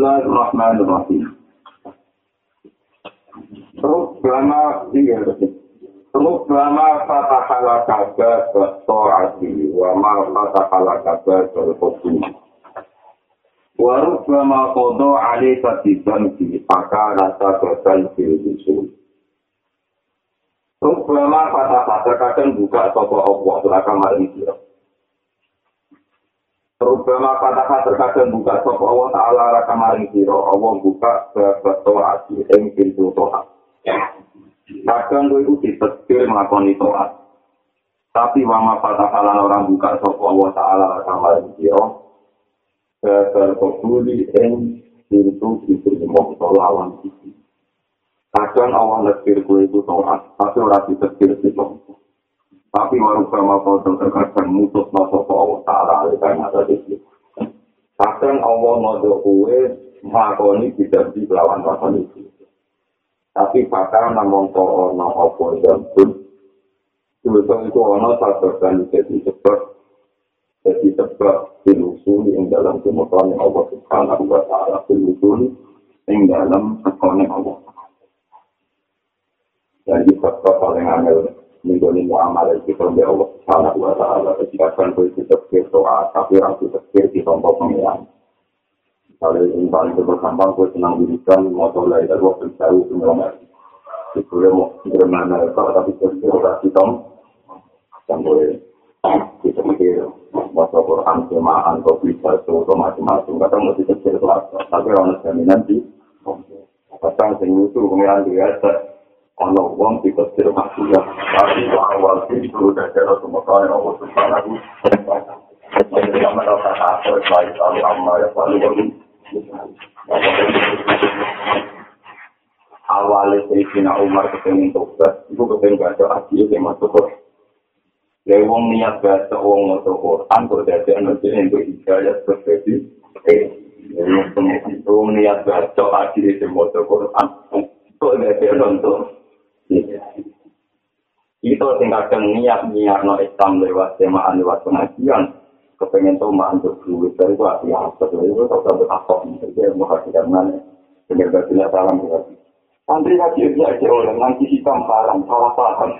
Bismillahirrahmanirrahim. Terus lama iya Terus lama fatahala kabar berso'ati wa ma fatahala kabar berkopi. Waruk lama kodo alih katiban di maka rasa batal bilusul. Terus lama fatahala kadang buka sopa Allah belakang maring kira. Terutama kata terkadang buka sop Allah Ta'ala raka maring siro, Allah buka bertoat yang pintu toat. Kadang itu ditekir melakoni toat. Tapi wama pada kalan orang buka sop Allah Ta'ala raka maring siro, berkobuli yang pintu diterima lawan sisi. Kadang Allah lekir kue itu toat, tapi orang ditekir di Tapi waru kama foto terkadang mutus nasopo Allah Ta'ala alaikan ada di sini. Kadang Allah nodo kue makoni tidak di lawan rasa itu. Tapi pakar namun to ono opo dan pun. Sebetulnya itu ono satu dan jadi sebab. Jadi sebab dilusul yang dalam kemudian Allah Subhanahu wa Ta'ala. Dilusul yang dalam kemudian Allah. Jadi sebab paling aneh menjadi muamalah kita dengan Allah Subhanahu wa taala ketika kan itu tafsir doa tapi rasu tafsir di tempat pengiran. Kalau yang paling berkembang gue senang dirikan motor lain dari waktu jauh penyelamat. Itu dia mau bermana kalau tapi tafsir rasu tom yang boleh kita mikir bahasa Quran semaan atau bisa itu macam-macam kadang mesti tafsir itu tapi orang jaminan di kadang sing usul pengiran juga ono wong di kecil masih ya tapi awal itu sudah ada semua kali Allah subhanahu jadi yang merasa takut baik Allah amma ya paling awalnya Sayyidina Umar kepengen tobat. Itu kepengen baca aji yang masuk ke Jadi wong niat baca wong masuk Quran berdasar energi yang berhidayah terjadi jadi wong niat baca aji yang masuk Quran kok ada untuk Itu sing kadang niat niat no Islam lewat semaan lewat pengajian, kepengen tuh mah untuk duit dari gua ya betul itu tak tahu apa? Jadi mau kasih mana? Benar benar salam ya. Santri lagi dia aja oleh nanti hitam parang salah paham.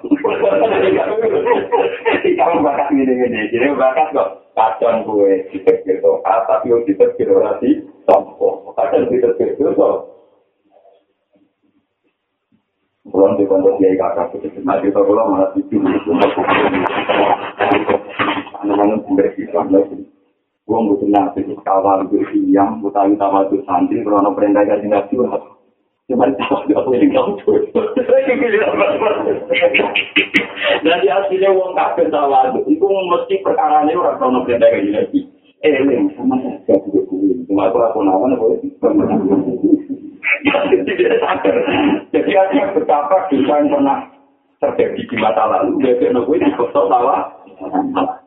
Kamu bakat ini ini jadi bakat kok. Kadang gue dipikir tuh, tapi yang dipikir berarti tompo. Kadang dipikir tuh Kulon di kontak kiai kakak itu, nah kita kulon malah tidur di rumah Anak-anak Islam lagi. Gue butuh nasi di kawal gue siang, butuh utama tuh santri, kalau perintah gaji nasi Cuma tidak ada yang tahu Jadi aslinya uang kakek tawa itu mesti perkara ini orang kalau perintah gaji nasi. Eh, ini sama saya juga Cuma aku aku Jadi artinya betapa dosa yang pernah terjadi di masa lalu, bebek nopo ini kosong. Nah,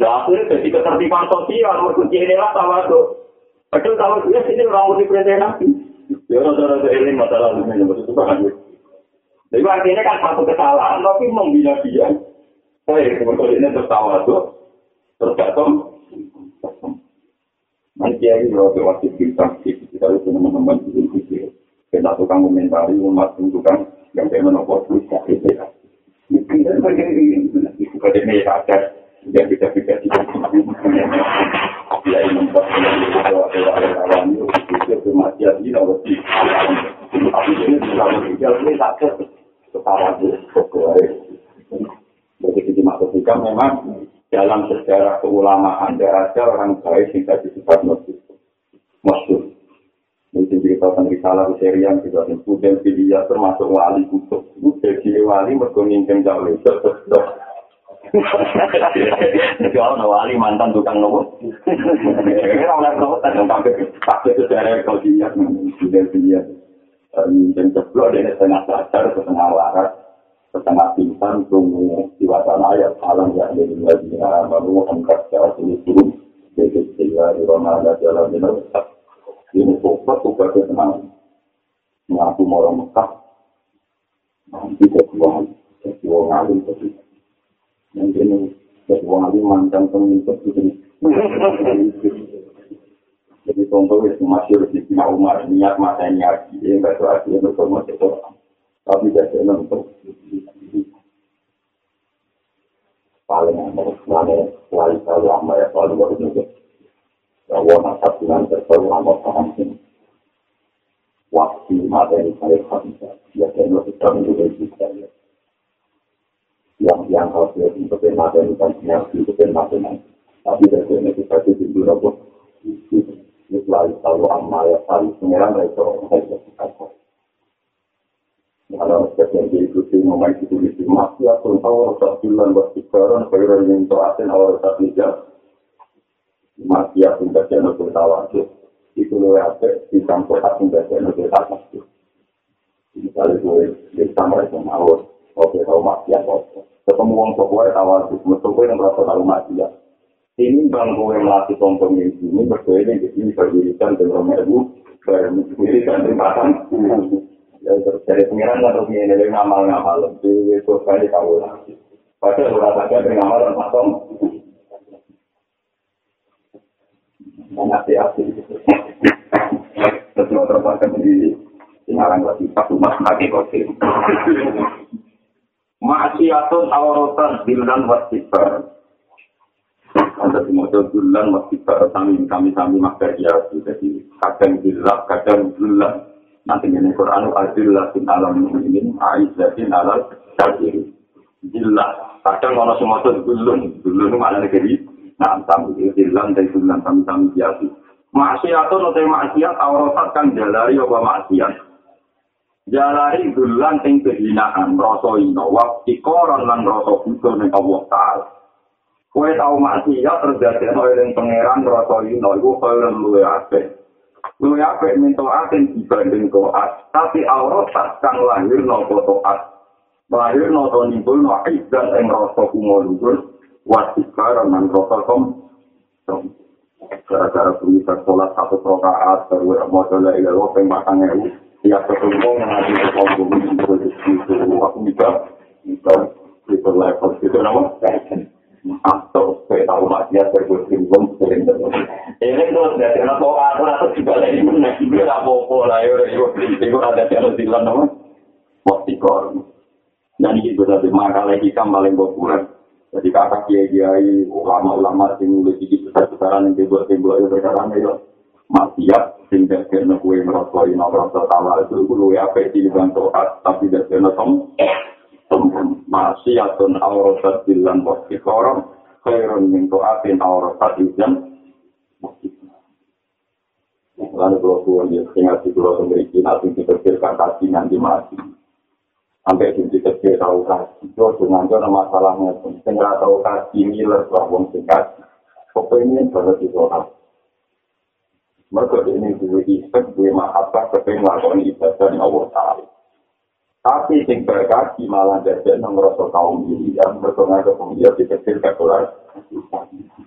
akhirnya jadi ketertiban sosial, berkunci inilah tawa itu. Padahal tawa itu ya sini orang mesti perintah nabi. Ya rata-rata ini masa lalu ini maksud itu kan. Jadi artinya kan satu kesalahan, tapi membina dia. Saya kebetulan ini tertawa itu, tergantung. Nanti ya ini kalau wajib kita, kita itu teman-teman kita tukang komentari umat tukang yang kayak menopor terus ya itu ya ini ada yang bisa bisa ya ini membuat relawan itu tapi ini bisa sakit kepala itu jadi kita maksudkan memang dalam sejarah keulamaan ada orang baik yang tadi disebut maksud Mungkin cerita tentang risalah serian juga kemudian dia termasuk wali kutub. Itu jadi wali mergo nginceng jauh itu. Jadi wali mantan tukang nopo. Ini orang nopo sejarah kau dia setengah sadar setengah waras setengah pingsan tunggu ayat alam yang ada di lagi baru ini turun. Jadi di rumah ada jalan ini ini sobat sobat yang tenang ngaku mau Mekah. Nanti jadi wong jadi wong alim jadi nanti jadi wong alim mantan pemimpin itu Jadi contoh itu masih di Sina Umar, niat mata niat, dia nggak tahu artinya berkorban itu. Tapi jadi untuk paling aman, mana lama ya paling baru juga. Bahwa nasab dengan terlalu lama paham ini. Waktu mata ini saya bisa, ya saya lebih tahu juga bisa ya. Yang yang harus untuk mata ini kan yang untuk mata ini. Tapi dari ini kita itu juga Islami tahu amma ya tahu pengiran itu saya kata. Kalau sekian diikuti ngomong itu di masih aku tahu tak bilang buat sekarang kalau yang awal tak bisa masih aku baca nopo tahu itu lo apa di samping aku baca nopo tahu misalnya gue di sama itu mau oke tahu masih aku ketemu orang tua tahu itu mesti yang merasa tahu masih ini bang gue melatih tombol ini ini berbeda di sini berdirikan dengan ibu berdirikan dengan ya terus dari pengiran atau ini dari ngamal ngamal di itu kali tahu lagi padahal udah saja dengan ngamal dan pasong nanti asli terus terpakai di sinarang lagi satu mas lagi kopi Maksiatun awrotan bilan wasibar ada di model bulan masih kami kami kami makar ya jadi kadang bilang kadang bulan nanti ini Quran adillah sin alam ini aizzatin alal kafir. Jelas kadang kalau semua itu bulan bulan mana negeri nah tamu itu bilang dari bulan kami kami biasa maksiat atau nanti maksiat auratat kan jalari apa maksiat jalari bulan yang kehinaan rasa ino waktu koran lan rasa butuh nih Allah Taala Kue tau maksiat terjadi oleh pangeran rasa ino iku kaya luwe ape. Luwe ape minta aten dibanding toat, tapi aurat kang lahir no toat. Lahir no to nimbul no dan ing rasa kumo wasikar man rasa kom. Gara-gara bisa sholat satu rokaat, baru mau coba ilah lo pengbatang ewu. Ya ketemu mengaji ke kompul itu, aku bisa, bisa, bisa level, itu nama, atau saya tahu masih ada berkumpul sering ini terus dari anak tua aku juga lagi mana juga tak apa lah ya itu itu ada yang dalam nama motikor dan ini dari makalah kita paling populer jadi kakak kiai kiai ulama-ulama yang mulai sedikit besar-besaran yang timbul-timbul itu berkata ya maksiat sehingga karena kue merosoi merasa tawa itu gue apa di bantu tapi dari anak maksiatun aurasat bilan wakti korom khairun min tu'atin aurasat bilan Lalu kalau tuan dia ingat di pulau memiliki nanti dipikirkan kasih nanti mati. Sampai di dipikir tahu kasih. Itu dengan itu masalahnya pun. Saya tahu kasih miler bahwa singkat. Pokoknya berarti orang. Mereka ini dua istek, dua mahabbah, kepengen melakukan ibadah Allah Ta'ala. Tapi sing berkaki malah jadi nomor kaum ini yang bertengah ke pengiat di kecil ke Quran.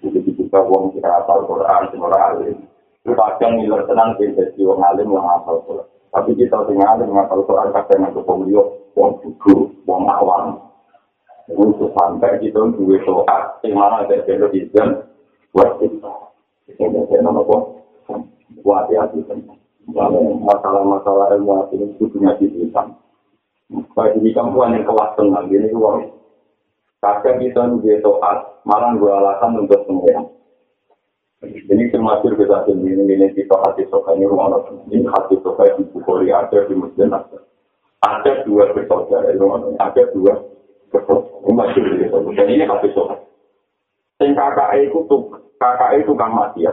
Jadi kita uang kita hafal Quran semua alim. Itu kadang ngiler tenang di uang alim yang hafal Quran. Tapi kita tinggal alim hafal Quran kadang ke pengiat uang buku, uang awam. Untuk sampai kita dua soal, yang mana ada televisi buat kita. Ini ada nama apa? Buat hati Masalah-masalah ilmu ini itu punya cerita. Bagi di kampuan yang kelas tengah, gini uang. Kadang kita nunggu toat, malah gue alasan untuk pengeran. Ini termasuk kita sendiri, ini kita hati soka ini rumah Ini hati soka di Bukhari, ada di Masjid Nasr. Ada dua bersaudara, ada dua bersaudara. Ini masih di Dan ini hati soka. Yang kakak itu tuh, kakak itu kan mati ya.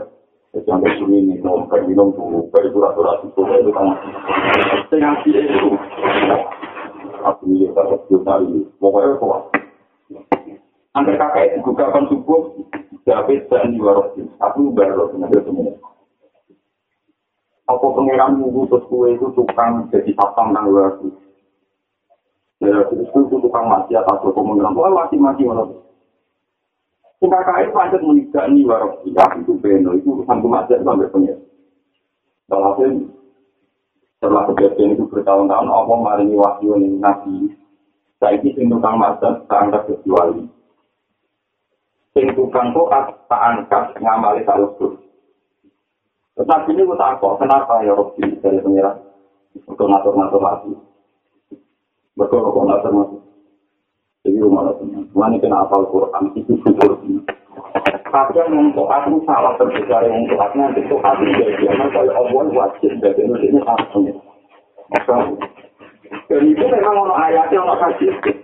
Jadi sampai sini minum, kayak minum dulu, kayak itu kan mati. Yang itu, aku ini tak ini pokoknya kuat Angker kakak itu juga akan subuh David dan Yuwarosin aku baru dengan semua apa pengiran minggu terus itu tukang jadi sapang nang luar ya terus itu tukang mati atas toko pengiran. Pokoknya mati mati mana Sing kakak itu pancet menikah ini warosin ya itu beno itu urusan kematian sampai Kalau setelah kejadian itu bertahun-tahun Allah maringi wahyu nabi. Saiki sing tukang masak tak kecuali sing tukang kok tak angkat ngamali taruh Tetapi ini kita kok, kenapa ya Robi dari pengiran? Untuk ngatur-ngatur lagi. Betul kok ngatur-ngatur. Jadi rumah. Tuhan ini kena apal Quran, itu syukur. Kadang untuk aku salah terbicara untuk aku nanti itu hati. Karena kalau Allah wajib, jadi ini sangat penting. Dan itu memang ono ayatnya ono kasih.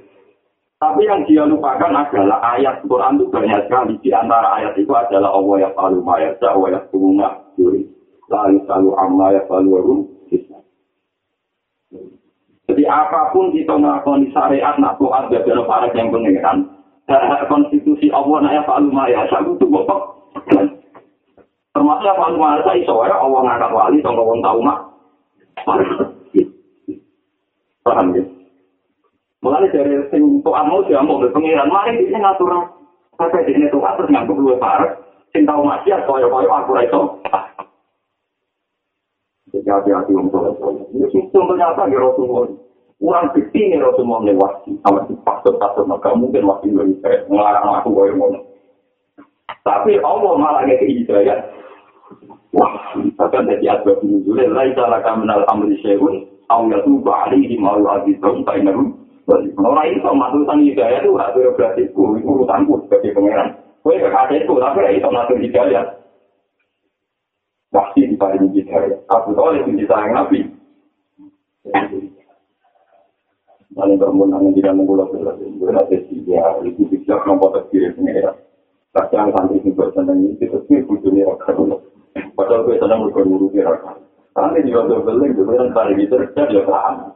Tapi yang dia lupakan adalah ayat Quran itu banyak sekali. Di antara ayat itu adalah Allah yang palu mayat, Allah yang bunga, juri. Lalu selalu amma ya palu warum. Jadi apapun kita melakukan syariat, nak tuhan, ada para yang pengeran. Konstitusi Allah, nak ya palu mayat, itu bopok. Termasuk ya palu mayat, iso ya Allah ngangkat wali, tolong tahu mak. Paham ya? Mulai dari sing tuan mau dia mau berpengiran, mari ini ngatur sampai di sini tuan terus nganggup dua parek, sing tahu maksiat koyo koyo aku itu. Jadi hati-hati untuk ini sistem ternyata di Rasulullah. Kurang bukti nih Rasulullah lewat sama si pastor-pastor maka mungkin waktu itu ngelarang aku koyo ngono. Tapi Allah malah kayak hidayah. Wah, bahkan jadi asbab nuzulnya, laisa laka minal amri syai'un, aw yatuba alaihi ma yu'adzibum bainarum Orang itu matusan hidayah itu hak berarti itu urusanku sebagai pangeran. Kue kekasihku tapi itu ngatur hidayah. Pasti dibanding hidayah. Aku tahu itu disayang Nabi. Lalu bermunang tidak mengulang berarti berarti dia itu bisa nombor terkiri pangeran. Kadang santri ini bersenang ini itu sih bujurnya rakyat. Padahal gue sedang berguru di rakyat. Karena juga berbeli, kemudian tadi gitu, dia paham. Ya, apa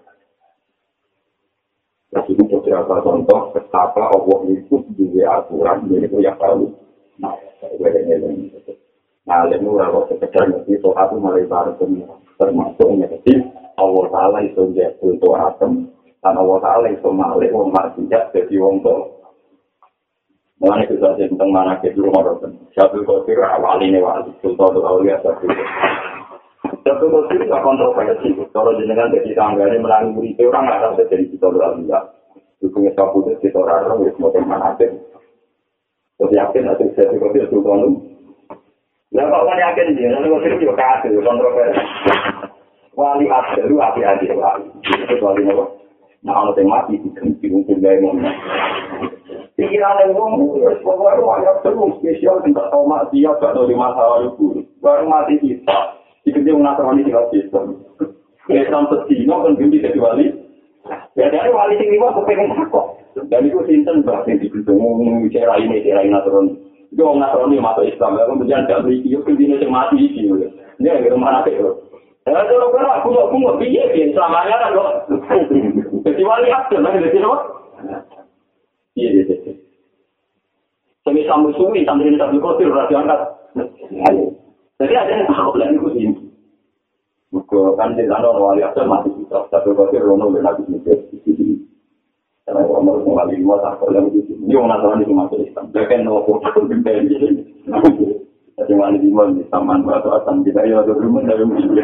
Nah, itu beberapa contoh betapa Allah itu juga aturan, ini itu yang tahu. Nah, saya ini ini. Nah, lalu kalau sekedar ngerti itu aku mulai baru termasuk ngerti Allah Ta'ala itu jadi untuk atom, dan Allah Ta'ala itu malik, orang maksiat jadi orang tua. Mulanya kita tentang mana ke dulu orang Satu kotir awal ini wali, sultan itu awalnya satu. Satu kotir itu kontroversi. Kalau jenengan jadi tangga ini melalui murid orang nggak tahu jadi kita berlalu Dukungnya sapu itu kita orang ya semua mana aja. Terus yakin atau jadi kotir sultan itu. Lah kok kan yakin dia, nanti kotir juga kasih kontroversi. Wali asli, hati-hati wali. Itu wali apa? Nah, kalau yang mati, diganti mungkin gaya ngomong. Pikiran yang ngomong, pokoknya banyak terus spesial, tidak tahu mati, ya, tahu di masa lalu. Baru mati kita, dikerja mengasahkan di sistem. Islam pesino, kan gini jadi wali. Ya, dari wali sing lima, kepengen takut. Dan itu sinten, bahkan di gedung, cara ini, cara ini. Itu orang aturan ini masuk Islam, kemudian gak beri, yuk, kemudian yang mati, ini, ya, gitu, mana, gitu. Ya, kalau kena aku nggak punya biaya, biaya selamanya kan kok. Kecuali aku, nanti jadi apa? Iya, iya, iya. Semi sambu suwi, sambil ini sambil kotir, berarti angkat. Jadi ada yang tahu lah itu sih. Maka kan di sana orang wali asal mati kita, tapi kotir rono benar di sini. Karena orang mau mengalami lima tahun yang di sini. Ini orang nasaran itu masuk Islam. Dia kan nopo, aku bintang jadi. Jadi wali lima di taman batu asam kita ya ada rumah dari rumah. Jadi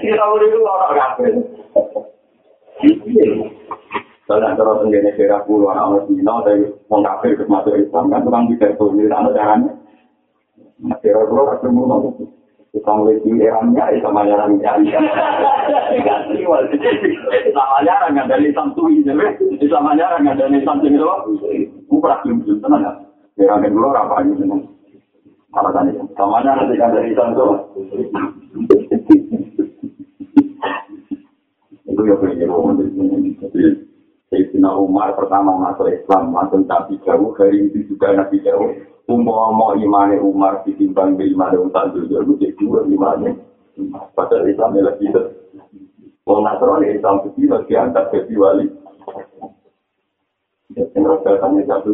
kita itu orang kafe. Kalau antara tenggine daerah pulau anak anak Cina dari orang kafe ke masuk Islam kan tukang bisa itu di sana caranya. Daerah pulau ketemu nong. Tukang lagi erangnya sama jarang jadi. Ganti wali. Sama jarang ada lisan tuh ini. Sama jarang ada lisan tuh itu. Bukan belum tenang. Ya kan dulu apa ini seneng. Alasan itu. Samanya nanti kan dari santo. Itu ya punya ngomong di sini. Jadi Sayyidina Umar pertama masuk Islam langsung tapi jauh hari itu juga nabi jauh. Umar mau imane Umar ditimbang di imane Umar itu jadi dua imane. Padahal Islam lagi itu. Kalau Nasrani Islam itu diangkat jadi wali. Ya, yang rasa tanya satu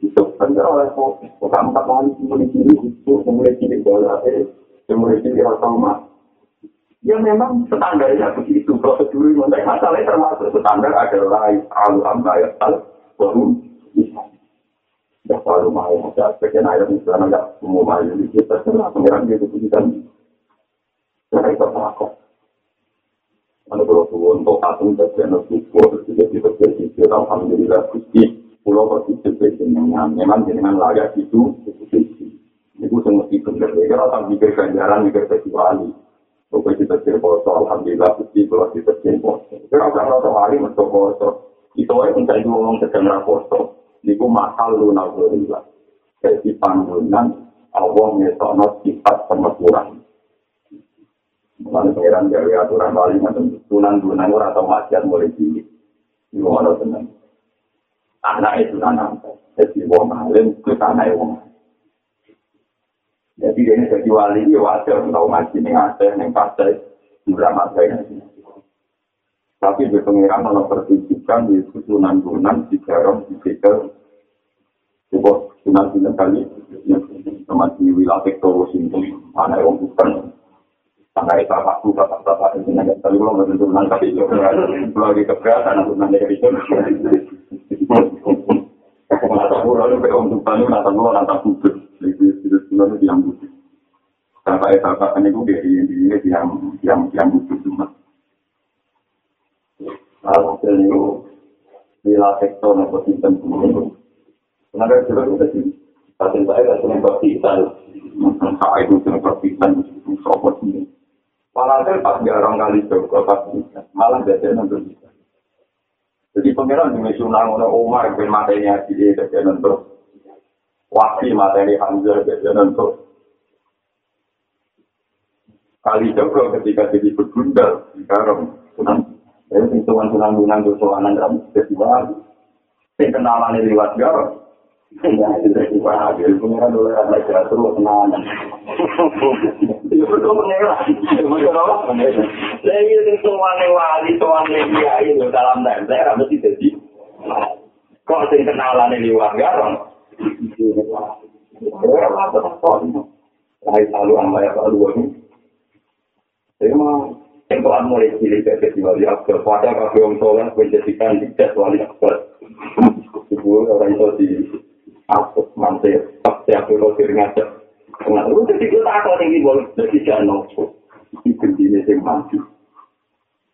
itu benar oleh kok bukan empat tahun mulai cilik itu mulai cilik bola eh mulai cilik rasa Ya memang standarnya begitu prosedur mengenai masalahnya termasuk standar adalah alu ambayat al bisa. Selalu mau ada sebagian ayat misalnya nggak umum aja di kita terserah pengiran dia keputusan. Cara itu takut. Mana kalau tuh untuk patung bagian bersyukur juga di bagian itu alhamdulillah gusti pulau bersyukur dengan memang dengan layak itu itu itu semua itu benar. Kalau tak mikir ganjaran mikir kecuali Pokoknya kita cerita alhamdulillah, pasti kalau kita cerita. Kira kira rasa hari untuk poso. Itu aja mencari ngomong sedang raposo. Niku masal lu nalurilah. Jadi panggungan Allah ngesokno sifat pemesuran. Mulai pengiran dari aturan balik macam tunan-tunan orang atau maksiat mulai tinggi. Ini orang tenang. Anak itu anak. Jadi wong alim itu anak wong Jadi ini jadi wali wajar tahu ngaji nih Aceh, nih Pasai, drama saya Tapi di pengiran malah pertunjukan di susunan-sunan di Garong, di Bekel, sebuah sunan sunan kali, teman di wilayah Tektor, Sintung, mana yang bukan, mana itu bapakku, bapak-bapak itu nggak tahu lo nggak tentu nanti tapi itu kalau di keberatan aku nanti dari itu. Nggak tahu lalu ke orang tuh nggak tahu nggak tahu itu itu sebenarnya yang butuh. Bapak bapak ini gue dari ini yang yang yang butuh cuma. Kalau itu bila sektor atau sistem ini, sebenarnya juga sudah sih. Tapi saya tidak senang berpisan, saya itu senang berpisan, sobat ini. Walhasil pas jarang kali coba pas malah biasanya nanti bisa. Jadi pengiran di Mesunang, Umar bin matanya di dia, nanti Wasi materi Hamzah biasanya untuk kali joko ketika jadi bergundal di karong jadi hitungan sunan sunan dosoanan kamu jadi wali yang kenalan ini lewat itu itu itu itu dalam jadi? Kok sing kenalan ini lewat garong. Saya Tengkoan mulai cilik ke kecil wali akbar. Pada kafe om soleh menjadikan tidak wali akbar. Ibu orang itu di aku mantir. Tapi aku rosir ngajak. Nah, lu jadi kita aku tinggi boleh jadi jangan Ikan ini yang maju.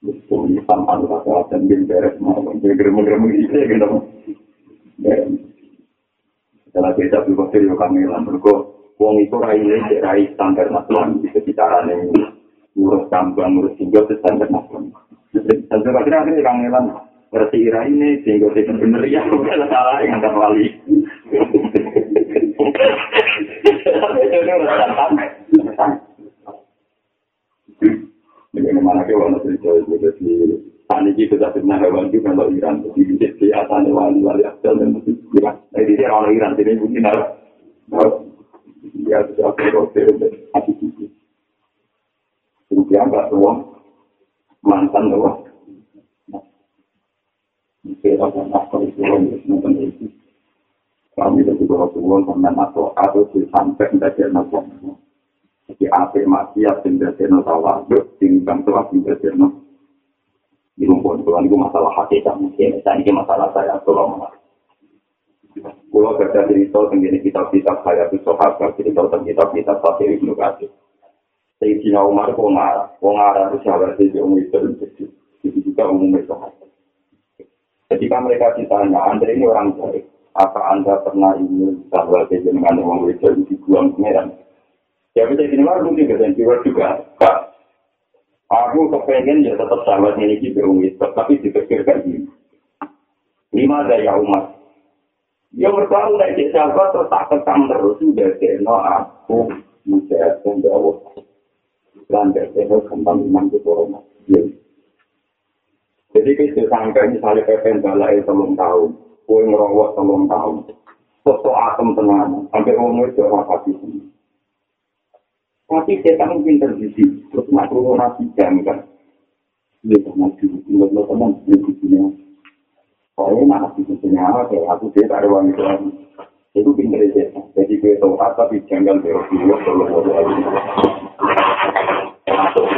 Ini sampan rasa dan beres mau. Gerem-gerem gitu ya gitu. Dalam beda berpikir yo kami lan mergo wong itu rai ini standar nasional di sekitar ini ngurus tambang ngurus tinggal itu standar nasional. Dan akhirnya akhirnya kami lan berarti rai ini sehingga tidak benar ya bukan salah yang akan wali. Bagaimana ke wana cerita itu jadi tani kita sudah pernah hewan juga kalau Iran jadi di atas wali wali asal dan itu Iran. Nah di sini orang Iran jadi mungkin harus ya sudah hati hati. Kemudian nggak uang mantan uang. Kita akan nakal itu nonton itu. Kami itu juga uang sampai atau atau sampai tidak ada Jadi apa maksiat yang jadi no tawaduk, tinggal telah menjadi no di rumput tuan itu masalah hakikat mungkin. Dan ini masalah saya kalau mau. Kalau kerja cerita tentang kitab-kitab saya itu sahabat cerita tentang kitab-kitab Fakir Ibnu Katsir. Sayyidina Umar kok ngarah, kok ngarah itu sahabat itu umum itu itu juga umum itu. Ketika mereka ditanya, Anda ini orang baik, apa Anda pernah ingin sahabat itu dengan orang itu dibuang ke Medan? Ya bisa gini lah, mungkin dan jiwa juga. Kak, aku kepengen ya tetap sahabat ini di berumit, tapi dipikirkan gini. Lima daya umat. Ya bertahu dari sahabat terus tak ketang terus sudah kena aku mudah membawa dan dari kembang iman ke corona. Jadi kita sampai misalnya pepen balai selung tahun, kue ngerawat selung tahun, sosok atom tenang, sampai umur itu apa sih? Tapi kita mungkin terjadi, terus turun nasi jam kan. Dia sama dulu, menurut teman, di sini. Soalnya nak punya apa, kayak aku dia tak ada uang itu lagi. Itu pinter aja. Jadi gue tahu apa tapi jangan berok dulu kalau mau lagi. Masuk gue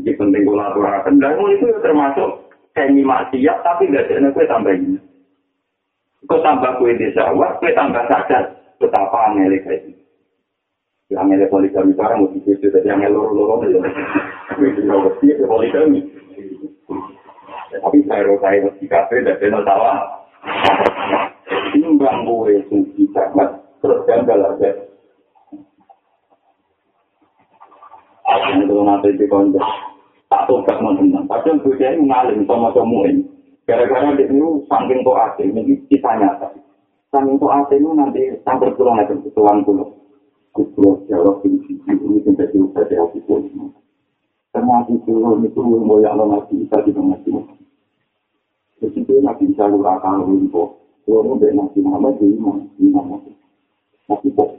jadi penting kolaborasi. Dan itu termasuk semi maksiat, tapi nggak ada kue tambah ini. Kue tambah kue di sawah, kue tambah sadar betapa aneh kayak. Yang aneh poligami sekarang mau dikisih, jadi yang loro-loro aja. Kue juga mesti ke poligami. Tapi saya saya mesti kafe dan saya tahu timbang gue suci banget terus gagal aja Akhirnya itu nanti di konco tak tobat teman Padahal gue jadi ngalim sama ini. Gara-gara dia itu saking kok asing, ini kita nyata. Saking asing ini nanti sampai pulang aja ke tuan pulau. Kulo jawab ini ini sampai diubah di hati pun. Ternyata itu itu mau yang lo ngasih kita juga ngasih. Jadi itu nggak bisa lu akan lu Kalau mau dari Nabi Muhammad, jadi imam Nabi kok,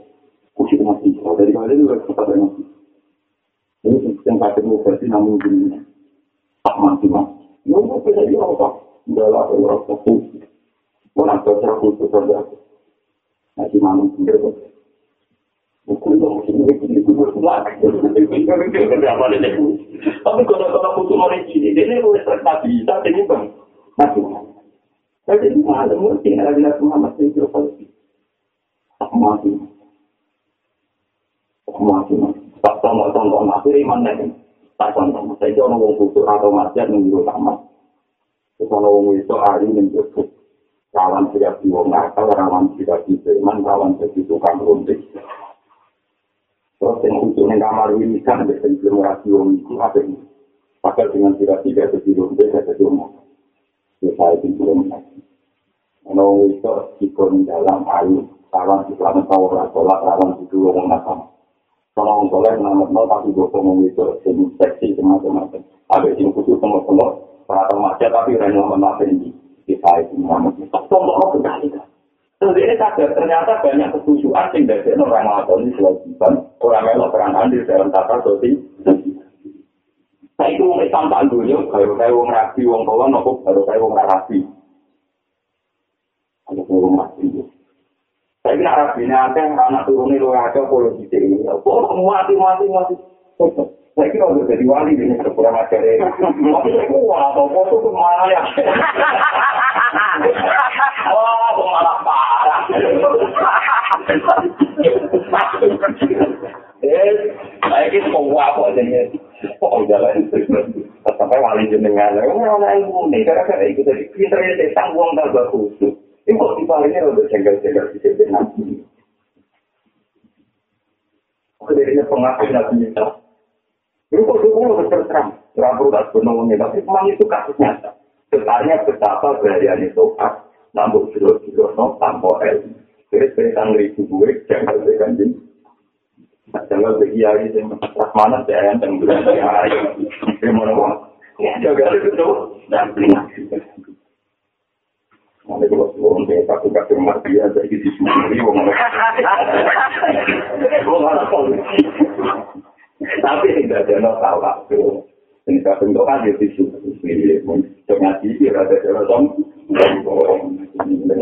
Nabi. Kalau dari itu harus tetap dari Nabi. Ini yang kata mau versi namun gini. Tak mati mas. Ya udah bisa dia apa? Enggak lah, kalau rasa khusus. Orang tua cara khusus saja. Nabi Muhammad sendiri kok. Tapi kalau khusus orang ini, ini boleh ini bang, Nabi Muhammad. Jadi mati. Aku mati. Tak tahu contoh mati iman lagi. Tak contoh. Saya itu orang kusur atau yang juga sama. Terus orang wong itu hari yang cukup. Kawan tidak di wong nakal, rawan tidak di iman, kawan jadi tukang runtik. Terus yang untuk yang kamar ini kan yang generasi wong itu ada ini. Padahal dengan tidak tidak jadi runtik, jadi rumah. saya itu belum lagi. Ono itu dalam ayu, kawan di dalam tawar sholat, kawan di orang nakam. Kalau orang sholat nama nol tapi gue ngomong itu jenis seksi macam-macam. Ada yang khusus sama para remaja tapi orang yang ini di saya itu nama. Contoh mau kembali kan. Terus ini sadar ternyata banyak ketujuan sing dari orang melakukan ini kewajiban orang melok peran andil dalam tata sosial. Saya itu mau Islam tak dulu, kalau saya mau rapi, wong tua nopo, baru saya mau rapi. Ada kira rapi ini ada yang anak turunnya lu ada polisi ini. Kok mati mati mati. Saya kira udah jadi wali ini ajar ya. Tapi saya wah, atau foto tuh mana ya? Wah, tuh malah parah. Eh, saya kira kok wah kok jadi kok jalan sampai wali jenengan ora ilmu nih gara-gara itu tadi pinter ya tanggung tambah khusus ini kok dibalikin udah jengkel-jengkel di sini nanti Kedirinya pengakuan nabi kita. Ini kok dulu harus terang, terang perlu tak sebenarnya, tapi memang itu kasus nyata. Sebenarnya betapa berharian itu pas, nambah jero-jero, no, tanpa el. Jadi sekitar ribu gue, jangan berikan jenis. Jangan bagi hari ini, pas mana saya yang tengah bulan hari ini. Ini mau ngomong. Ya, jaga itu tuh. Dan pelingat. Nanti kalau sebelum saya takut kasih mati ya, jadi di sini. Wong polisi. Tapi tidak ada no tahu waktu. Ini saya bentuk aja di sini. Untuk ngaji, ya ada jalan.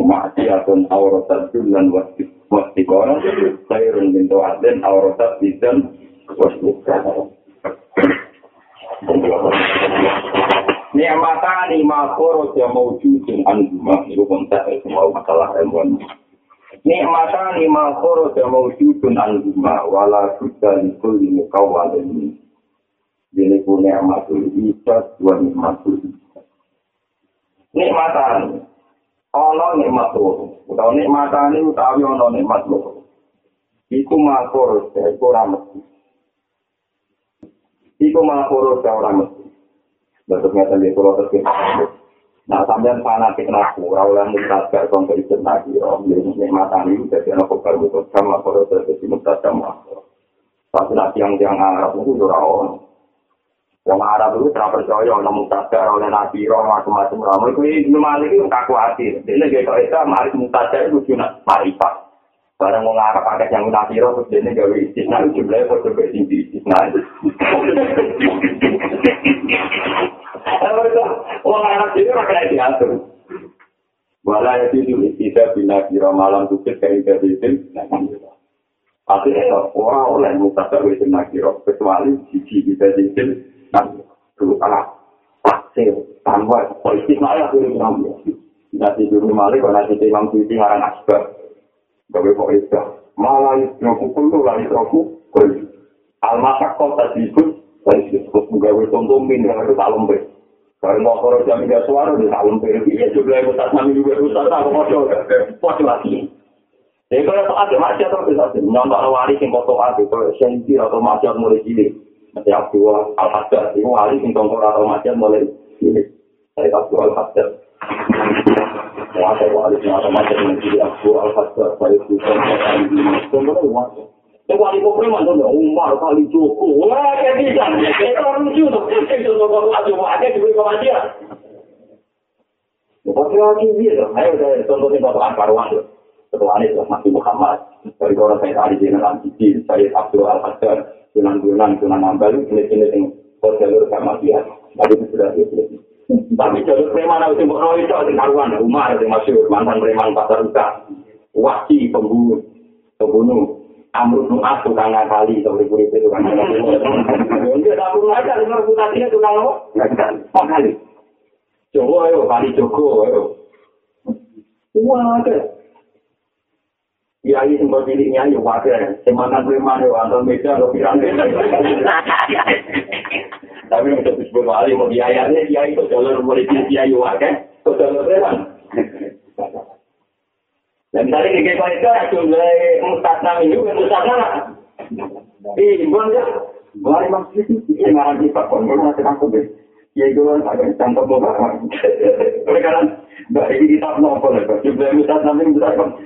Mati atau aurat dan wajib. Mesti koran, saya rung bintu aden, auratat bidan, wasbuka. Ni'mata ni makoro ya mawjudin anjuma. Itu kontak semua masalah ilmuwan. Ni'mata ni makoro ya mawjudin anjuma. Wala sudah likul ini kawalin. Ini pun ni'matul ibad, wa ni'matul ibad. Ni'mata ni. ana nikmat loro utawa nikmatane utawi ana nikmat loro iku makor iku ora mesti iku makor ora mesti Ngeten di pulau terkini. Nah, sampean fanatik naku, ora oleh mutasar kon kerja lagi, om jadi nikmatan ini jadi anak kebal mutus sama kalau terjadi mutas sama. Pas nanti yang yang Arab itu ora on. Yang Arab itu tidak percaya orang mutasar oleh nabi, roh macam-macam. Ramu itu ini malik itu kaku hati. Jadi kalau itu malik mutasar itu cuma marifat. Barang mau ngarap pakai yang nabi roh, terus ini gawe istisna itu jumlahnya kok coba tinggi istisna. Wong anak itu rakyat diatur. Wala ya itu tidak bina kira malam tukit kayak dari itu. Artinya orang oleh mutasar itu nakiro kecuali sisi kita itu nanti dulu kalah pasir tanpa politik malah itu namanya. Nanti dulu kalau nanti suci ngarang asbab, gawe kok itu malah itu pukul tuh lari roku. Almasak kau tak disebut, lagi disebut gawe contoh min itu tak lembek. Kalau mau kalau jam tiga suara di tahun periode iya juga yang ustaz nami juga ustaz aku mau foto lagi. Jadi kalau soal itu masih atau bisa sih nyontok wali sing foto aku kalau sensi atau masih mulai cilik. Nanti aku al-hadar itu wali sing tongkor atau masih mulai cilik. Saya aku al-hadar. Wah, wali masih mulai cilik aku al-hadar. Saya bukan tongkor Yang wali kopre mantan Umar kali Joko. Wah, kayak bisa. Itu orang lucu tuh. Itu nomor lagi mau ada di bawah dia. Pasti lagi dia. Ayo saya contohnya bapak Ankarwan tuh. Ketua Anies Masih Muhammad. Dari orang saya tadi di dalam TV. Saya Abdul Al-Hasan. Tunan-tunan, tunan nambal. Ini-ini yang jalur sama dia. Tapi itu sudah dia. Tapi jalur preman itu mau roh itu. Karuan Umar yang masyur. Mantan preman pasar usaha. Wasi pembunuh. Pembunuh. Amrul Nu'as tukang ngakali, sampai kurit itu tukang ngakali. Dia tak perlu aja, dengar reputasinya tukang apa? Ngakali. Joko ayo, kali Joko ayo. Wah, ada. Kiai sempat dirinya ayo pakai. Semakan preman ayo, antar meja, lo pirang. Tapi yang disebut wali, mau biayanya, kiai itu jalan mulai kiai pakai. Itu jalan preman. Dan misalnya di kekal itu jumlah mustasna minggu, mustasna lah. Ih, imbon ya. Mulai maksud itu, ya ngarang Pondok, masih aku deh. Ya itu kan ada contoh bapak. Oleh karena, mbak ini kita nopo lah, jumlah mustasna minggu,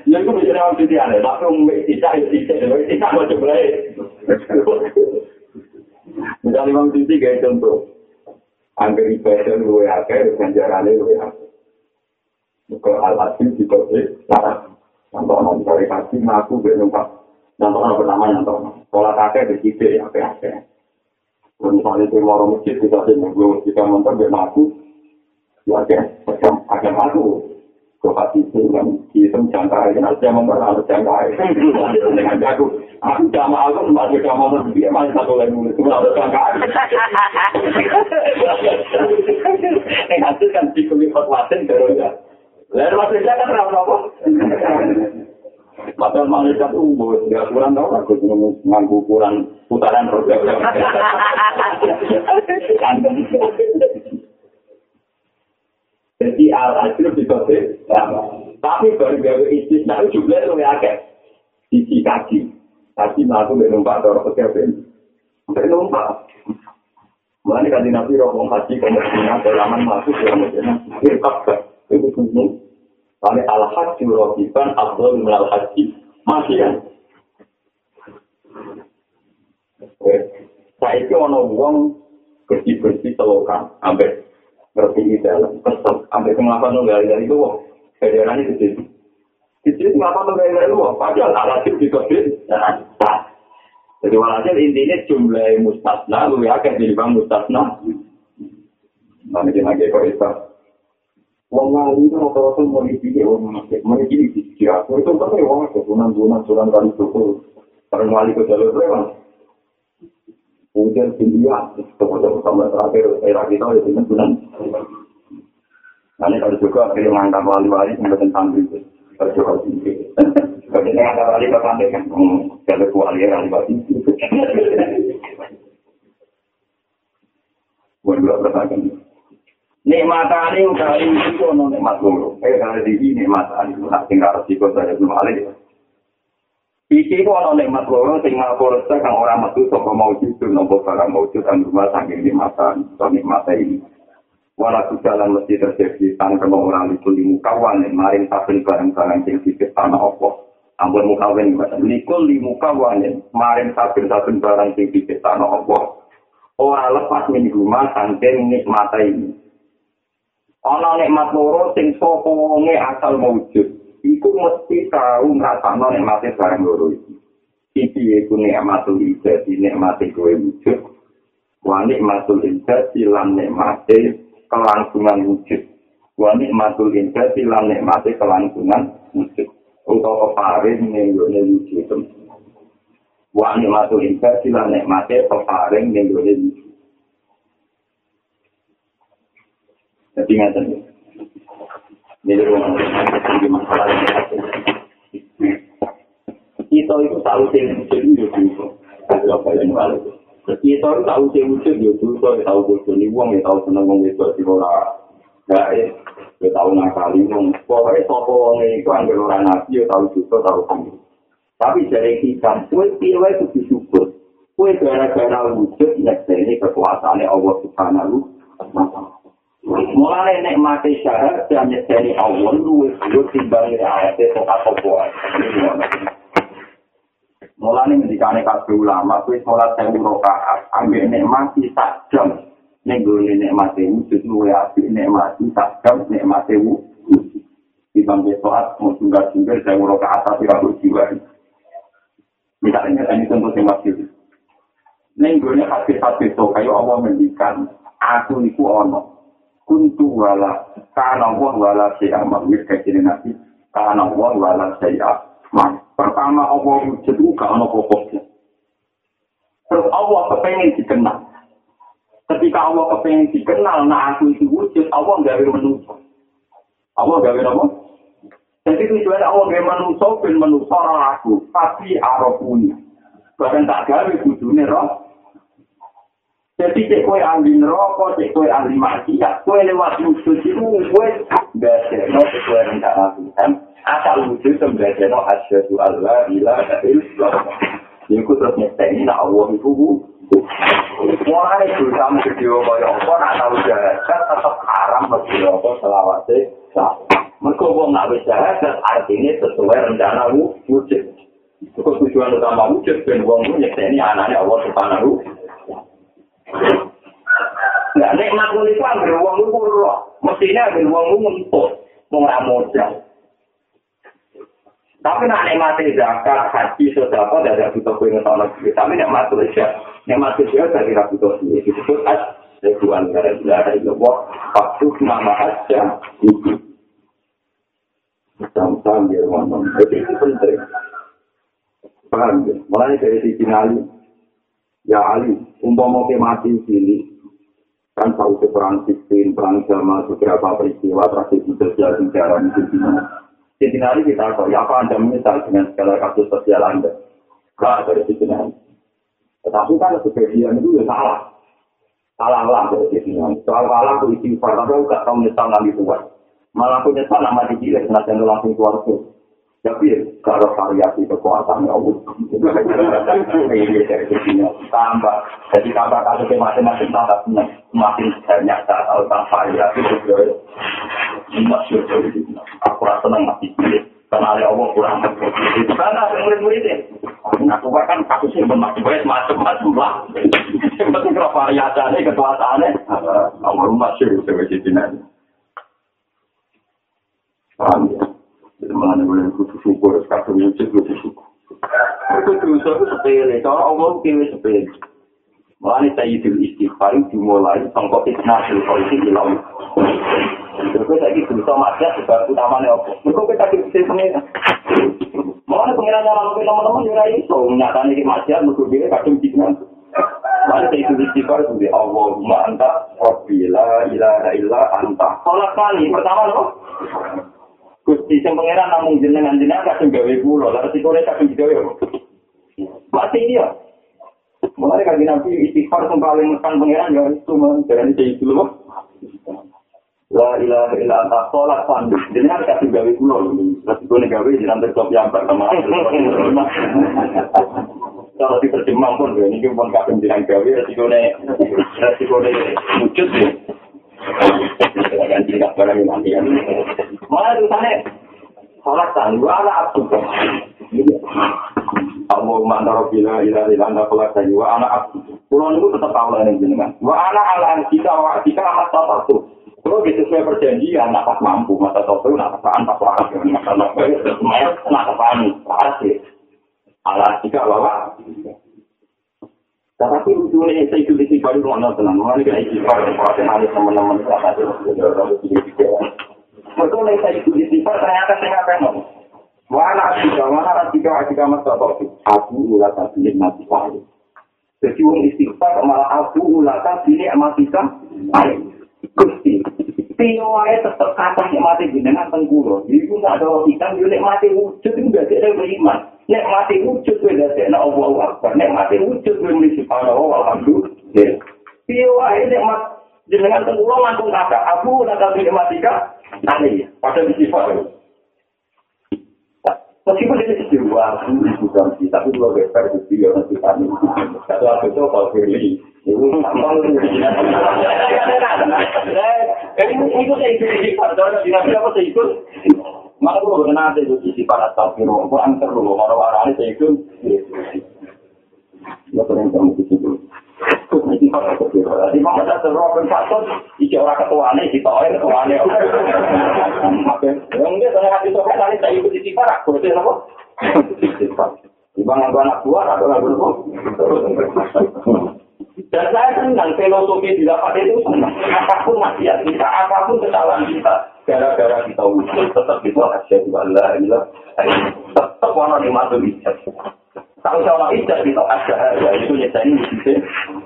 ya itu bisa nama sisi aneh, tapi umum tidak, ya tidak, tidak mau jumlah Misalnya Imam Sisi kayak contoh, angker ibadah luwe akeh, ganjarannya luwe akeh. Muka al-asim di kode, sarang. Contoh non dari kasih ngaku gue numpak. Contoh non pertama yang tahu. Sekolah kakek di sini ya kakek. Misalnya itu mau masjid kita sih nunggu kita nonton gue ngaku. Ya kakek. Agak ngaku. Gue kasih itu kan jangkai. Nanti yang membuat harus jangkai. Dengan jago. Aku jamaah aku masih jamaah dia masih satu lagi nulis. Cuma harus jangkai. Yang hasil kan dikulit fatwasin terus ya. Lalu maksudnya kan apa-apa. Padahal malaikat umur, nggak kurang tau aku nganggu kurang putaran roda. Jadi al-ajruf di kode, tapi baru gawe istisna itu juga lebih agak sisi kaki. Kaki melaku numpak atau pekerjaan. Sampai numpak. Mulai kan nabi roh haji kemudian dalam masuk dalam Medina. Itu gunung. Kali al-haji rohiban abdul minal haji. Masih kan? Saya itu ada uang bersih-bersih selokan. Sampai di dalam. Kesel. Sampai kenapa nunggal dari itu. Federasi di situ. Di situ kenapa nunggal dari uang. Padahal al-haji di kodit. Jadi walhasil intinya jumlah mustasna. Lu yakin di bang mustasna. Nanti kita lagi kok itu. Wong wali itu rata-rata mau dipilih orang masjid, mau dipilih di sisi aku. Itu kan ya wong itu, bulan-bulan, bulan kali itu. Karena wali ke jalur lewat. Kemudian India, kemudian sama terakhir, era kita itu kan bulan. Nanti kalau juga akhirnya mengangkat wali-wali sampai santri itu. Kalau juga tinggi. Kalau kita ngangkat wali ke pantai kan, jalur wali wali itu. Bukan dua pertanyaan. nikmatane utawi iku ono nikmat loro. Eh kare iki nikmatane nak tinggal resiko dari belum alih. Iki ku ono nikmat loro sing ngapur kang ora metu saka maujud nopo barang maujud kang rumah saking nikmatan to nikmate ini. Walau jalan mesti terjadi tanpa orang itu di muka wane, maring saben barang-barang yang di tanah Allah. Ampun muka wane, nikul di muka wane, maring saben-saben barang yang di tanah Allah. Orang lepas min rumah saking nikmat ini. Ana nikmat loro sing sapa wonge asal maujud. Iku mesti tahu ngrasakno nikmate barang loro iki. Iki iku nikmatul ibadi, nikmate kowe wujud. Wa nikmatul ibadi lan nikmate kelangsungan wujud. Wa nikmatul indah lan nikmate kelangsungan wujud. Utawa peparing ning gone wujud. Wa nikmatul indah lan nikmate peparing ning gone wujud. Jadi ngaten. Ini rumah masalah Kita itu tahu sih wujud itu. Apa yang balik? Kita itu tahu sih wujud itu itu tahu wujud ini uang ya tahu seneng uang itu di ora. Ya ya tahu nakali uang. Pokoknya sopo uang itu ambil orang nabi ya tahu juga tahu sendiri. Tapi dari kita, kue pilih itu disyukur. Kue gara-gara wujud ini kekuasaan Allah Subhanahu taala. Mulai nek mati syarat dan nyedani Allah luwes lu timbang ayat itu Mulai ketika nek kabeh ulama kuwi salat sewu rakaat ambil nek mati sak jam. Ning gone nek mati wujud luwe apik nek mati sak jam nek mati wujud. Timbang salat mau tunggal tunggal sewu rakaat tapi ra jiwa. Misalnya ini contoh yang masih Neng gue hati-hati so kayak Allah mendikan aku iku ono kuntu wala kana wa wala saya mamir kecil nabi kana wa wala saya mak pertama Allah wujud juga ono pokoknya terus Allah kepengen dikenal. Ketika Allah kepengen dikenal nah aku itu wujud Allah gawe manusia. Allah gawe apa? Jadi tujuan Allah gawe manusia ben manusia aku. Tapi arafuni bahkan tak gawe wujudnya roh Jadi cek kue ahli neraka, cek kue ahli maksiat, kue lewat wujud itu kue bedeno kue rencana Tuhan. Asal wujud itu bedeno asyadu Allah ila dari Islam. Iku terus nyata ini nak Allah itu Mulai berusaha kedua kaya apa, nak tahu jahat, tetap haram bagi apa selawatnya. Mereka wong nak jahat, artinya sesuai rencana wujud. Itu tujuan utama wujud, dan wong itu nyata ini anaknya Allah subhanahu Nah, nikmat kuwi itu ambil uang itu roh. Mestinya ambil uang itu untuk mengamodal. Tapi nak nikmati zakat, haji, sodako, tidak ada butuh kue ngetol lagi. Tapi nikmat itu aja. Nikmat itu aja tidak butuh kue. Disebut as, sebuah negara negara itu. Wah, waktu nama aja. Sama-sama biar ngomong. Jadi itu penting. Paham ya? Mulai dari sisi Ali. Ya Ali, umpama ke mati sini, kan tahu ke perang sistem, perang sama beberapa peristiwa tragedi sosial di daerah itu gimana. Siti hari kita tahu, ya apa Anda menyesal dengan segala kasus sosial Anda? Gak dari sisi hari. Tetapi kan sebagian itu ya salah. Salah lah dari sisi hari. Soal salah aku isi tapi aku gak tahu menyesal nanti tuan. Malah aku nyesal nama dicilek, senajan langsung keluar tuh. Tapi kalau variasi kekuatan ya Allah. Ini dari tambah. Jadi tambah kasus masing-masing tambah semakin banyak saat tentang variasi juga. Masih dari Aku rasa senang masih pilih. Karena Allah kurang Itu karena ada murid-muridnya. Aku kan kasusnya bermaksud baik macam-macam lah. Yang kalau variasinya, kekuatannya. Kamu rumah sih, saya sini. Paham ya? Mengenai boleh kudu syukur, sekarang wujud kudu syukur. Itu dosa itu sepele, kalau Allah kiri sepele. Mengenai sayyidul istighfar dimulai sangkot isnasil polisi ilang. Terus saya gitu dosa maksiat sebab utamanya apa? Mereka kita bisa pengen. Mengenai pengiran yang lalu teman-teman juga itu nyatanya di maksiat mereka dia kadang jinan. Mana sayyidul istighfar itu Allahumma anta Rabbila ilaha illa anta. Kalau kali pertama loh. Gusti sing pangeran namung jenengan jenengan kadang gawe kula, lha sikone kadang digawe. Mati dia. Mulai kali nabi istighfar sing paling mekan pangeran ya itu men jarane iki dulu. La ilaha illa anta sholat fan. Jenengan kadang gawe kula lho. Lha sikone gawe jenengan tetep yang pertama. Kalau diterjemah pun, ini pun kadang jenengan gawe, resikone, resikone wujud ya. tidak barang mati ya. Malah tulisannya sholat tangguh ala abdu. Allah mantara bila ila ila anda sholat tangguh ala abdu. Pulau itu tetap tahu lah ini. Wa ala ala kita wa kita amat satu. Kalau gitu sesuai perjanjian, nak mampu, masa satu, nak apaan, pas masa nopo, nak apaan, waras sih. Ala kita bawa. Tapi ujungnya saya itu di baru mana tenang, mana kita istighfar, kalau teman-teman saya ada Betul nih saya itu istighfar ternyata saya nggak pengen. Wala juga, mana juga juga masa waktu. Aku ulah tak pilih mati saya. Jadi orang istighfar malah aku ulah tak pilih mati saya. Gusti, Tiwai tetap kata mati jenengan tengkulo. Ibu nggak ada logika, nek mati wujud itu nggak ada beriman. Nek mati wujud gue dari nek Allah Akbar. Nek mati wujud gue mesti Allah Alhamdulillah. Tiwai nek mati jenengan tengkulo langsung kata aku ulah tak pilih mati aneh ya, pada sifat itu. Meskipun ini sebuah bukan sih, tapi kalau better itu ya nanti kami. Satu aku itu kalau pilih, itu tambah itu. Jadi itu saya ikut sifat, kalau tidak bisa apa saya ikut. Maka kalau kena ada itu sifat atau kiro, aku antar dulu, kalau orang saya ikut. Ya, keren kamu di situ. Di mana ada roh satu, iki orang ketuane, kita orang ketuane. Yang dia tanya hati tuh kan, saya ikut di sifat, aku itu apa? Di mana anak buah atau anak buah? Dan saya senang filosofi didapat itu senang. Apapun maksiat kita, apapun kesalahan kita, gara-gara kita wujud, tetap itu asyadu Allah, tetap warna dimasuki ijazah. Seorang ijazah itu ada, ya itu nyatanya wujudnya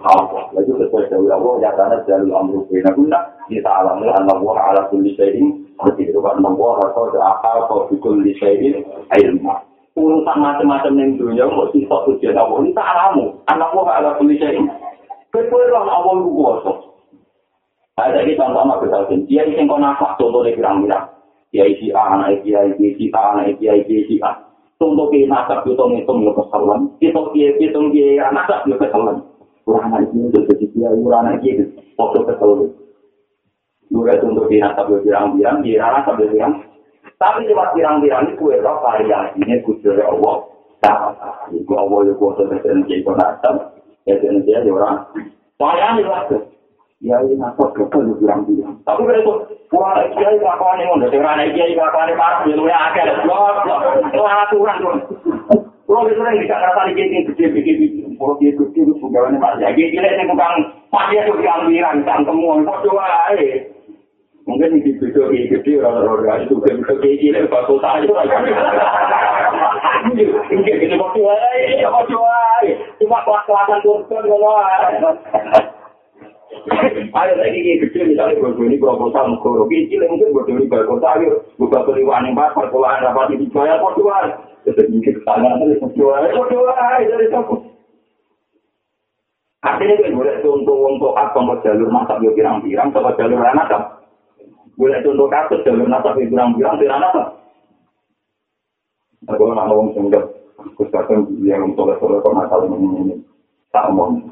Allah. Lalu sesuai dari Allah, ya karena jalur amru bina guna, kita alami anak buah ala kulli syai'in, seperti itu kan, buah atau akal, kau kulli syai'in, ilmu. Urusan macam-macam yang dunia, mau sifat tujuan Allah, ini tak alamu. Anak buah ala kulli syai'in. Kepulang Allah lu kuasa. Ada di contoh sama kesalin, dia isi kau nafas, contohnya pirang-pirang. Dia isi A, anak isi A, isi A, anak isi A, isi A. Contoh ke nasab, hitung hitung yo kesalahan. Hitung dia, hitung dia, nasab yo kesalahan. Kurang anak ini untuk jadi dia, anak ini foto kesalahan. Juga contoh ke nasab yo pirang-pirang, dia nasab yo pirang. Tapi cuma pirang-pirang ini kue roh variasinya kudur Allah. Nah, itu Allah yo kuasa kesalahan jadi nasab. Ya jadi dia orang. Soalnya ini ini nasab betul yo pirang-pirang. Tapi kalau itu Wah, kiai kelakuan ini, udah dengar kiai kelakuan ini parah, lu ya akeh, blok, blok, itu aturan tuh. Kalau itu yang bisa ngerasa di kiai gede, gede, gede, kalau kiai gede itu pegawainya masih, ya kiai kiai ini bukan masih itu diambilan, cangkemmu, itu coba aja. Mungkin di video kiai gede, orang-orang itu bisa kiai kiai bakal tahu aja. Ini gitu, mau coba aja, mau coba aja. Cuma kelas-kelasan turun, kalau Ayo lagi ini kecil misalnya bodoh ini proposal mukoro kecil mungkin bodoh ini bakal sayur buka peliwan yang bakal pulang dapat di bayar bodohan sedikit tangan dari bodohan bodohan dari siapa? Artinya kan boleh contoh untuk apa mau jalur masak yo pirang-pirang sama jalur anak kan boleh contoh kasus jalur masak yo pirang-pirang di anak kan aku nak ngomong sendiri aku sekarang yang untuk level level nakal ini tak ngomong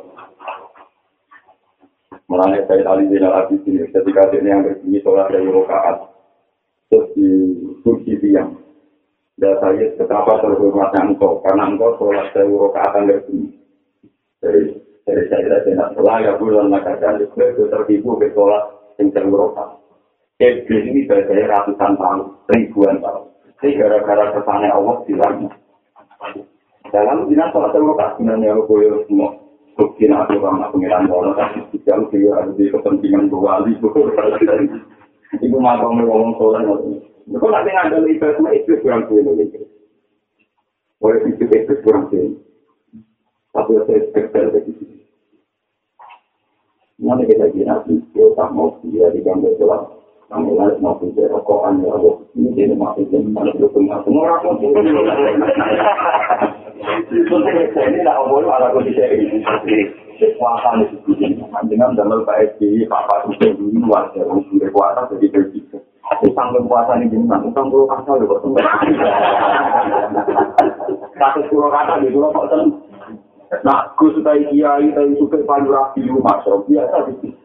Mulanya saya tadi di dalam ini, ketika dia yang berbunyi sholat dari rokaat, terus di kursi tiang. Dan saya betapa terhormatnya engkau, karena engkau sholat dari rokaat yang berbunyi. Jadi, dari saya tidak salah, ya bulan maka jadi itu tertipu ke sholat yang dari rokaat. Iblis ini saya ratusan tahun, ribuan tahun. Ini gara-gara kesannya Allah silangnya. Dalam bilang sholat dari rokaat, sebenarnya aku boleh semua. Bukti aku sama pengiran bola, tapi jauh sih ada di kepentingan wali. Ibu mau ngomong soal itu. Kau nanti ngambil ibadah itu kurang sulit lagi. Oleh itu itu kurang sulit. Tapi saya spesial dari sini. Mana kita sih, kita tak mau dia di gambar jelas. Mampu jadi rokokan ya Allah. Ini jadi masih jadi mana dukung semua orang pun. Ini tidak boleh ada kondisi. Kekuatan itu dengan dalam PSBY, Pak itu luar dari kekuatan jadi berbeda. Sampai puasa ini gimana? Utang puluh kata udah kok Satu puluh kata di pulau kok Nah, Gus Kiai Kiai, tapi suka paling rapi, masuk biasa sih.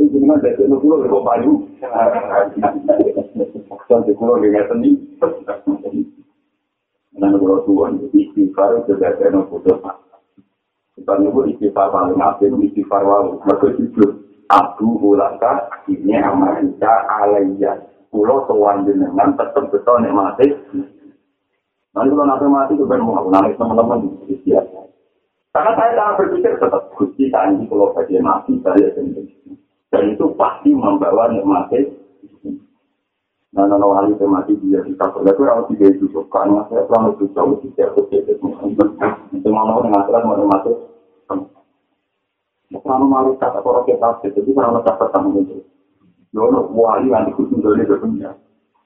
Ini jenengan dari itu kulo kok payu. Sampai kulo dengan seni. Nang kulo tuan istighfar juga ada foto. Kita nunggu istighfar paling apik istighfar wae. Mergo jujur Abu ulaka ini amarika alayya. Kulo tuan jenengan tetep betul nek mati. Nanti kalau nanti mati itu kan mau nangis teman-teman Karena saya sangat berpikir tetap saat ini kalau bagian mati saya sendiri. Dan itu pasti membawa nikmatnya nah nah nah hari mati dia di kapal itu rawat tiga itu karena saya selama itu jauh di setiap setiap itu mau mau dengan aturan mau nikmatnya selama malu kata orang kita itu karena letak pertama itu Yono wali yang ikut menjadi berpunya.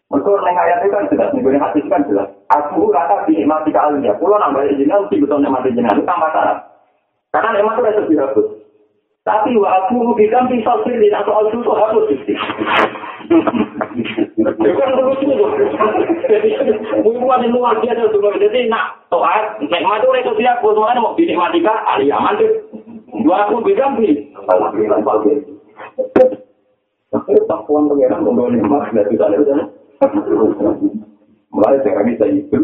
Mereka orang ayat itu kan jelas, nih hati kan jelas. Aku rata dinikmati kalian, pulau nambah jenengan, mesti betul nikmati jenengan itu tambah syarat. Karena nikmat itu ada lebih Tapi wa aku bilang di sosir di satu al itu harus sih. Bukan terus itu. Mungkin luar biasa tuh. Jadi nak toat, nek madu itu dia kebutuhan mau dinikmati kah? Ali aman tuh. Dua aku bilang di. Tapi takuan pengiran membawa nikmat dari sana itu. Mulai saya bisa itu.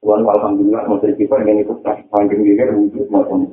Tuhan alhamdulillah mau saya kita dengan itu panggil dia wujud macam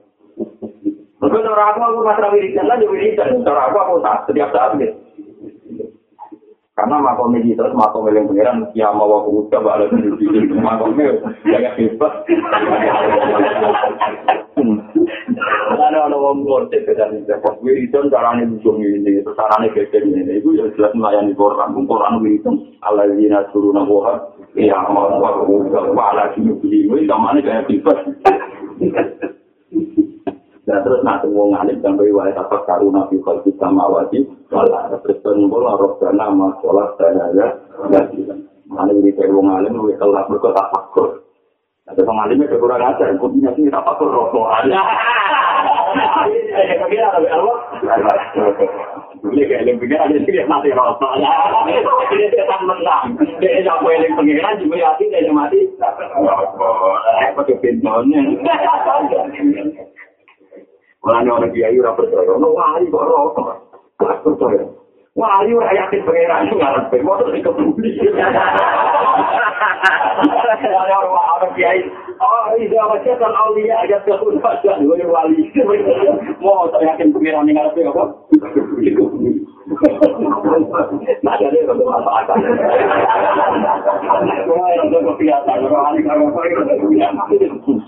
Maka cara aku, aku masalah wiridan lah, jadi wiridan. Cara aku, aku tak setiap saat gitu. Karena makom ini terus makom yang pengiran, ya mau aku udah balik di sini, makomnya kayak bebas. Ada ada orang ngorte ke dalam itu, wiridan caranya ujung ini, terus caranya gede ini, itu ya jelas melayani koran, koran wiridan, ala zina suruh nabuha, ya mau aku balik di sini, itu mana kayak bebas. Dan terus nanti wong alim dan wali apa karuna fi khalqi samawati wal ardi terus bola robbana ma sholat daya ya Alim di kayak wong alim lu kelas berkota fakir. Ada wong alim itu kurang ajar, kok punya sini tak fakir rokok aja. Ini kayak yang ada sih mati rokok. Ini setan menang. Dia yang pengiran juga hati dia mati. Eh, pakai pintunya. Mulanya orang kiai ora percaya, no wali kok rokok. Gak percaya. Wali ora yakin pangeran itu ngarep pe motor di kebuli. Ada orang kiai, oh iya macam kan aulia aja tuh dua wali. Mau yakin pangeran ini ngarep apa?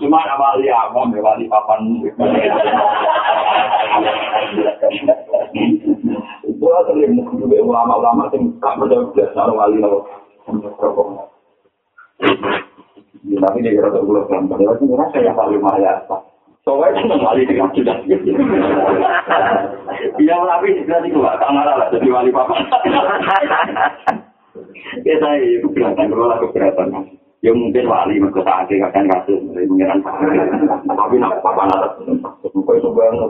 Cuma wali awam, wali papan. Gua sering juga ulama-ulama yang tak biasa wali lalu. Tapi dia kira tak boleh kan, padahal sebenarnya saya paling mahal Soalnya itu wali dengan sudah. Iya, tapi nanti gua tak marah lah jadi wali papa. Ya saya itu keberatan, kalau lah keberatan. Ya mungkin wali mereka sakit akan kasus, mengiran Tapi nak papa nada, bukan itu banget.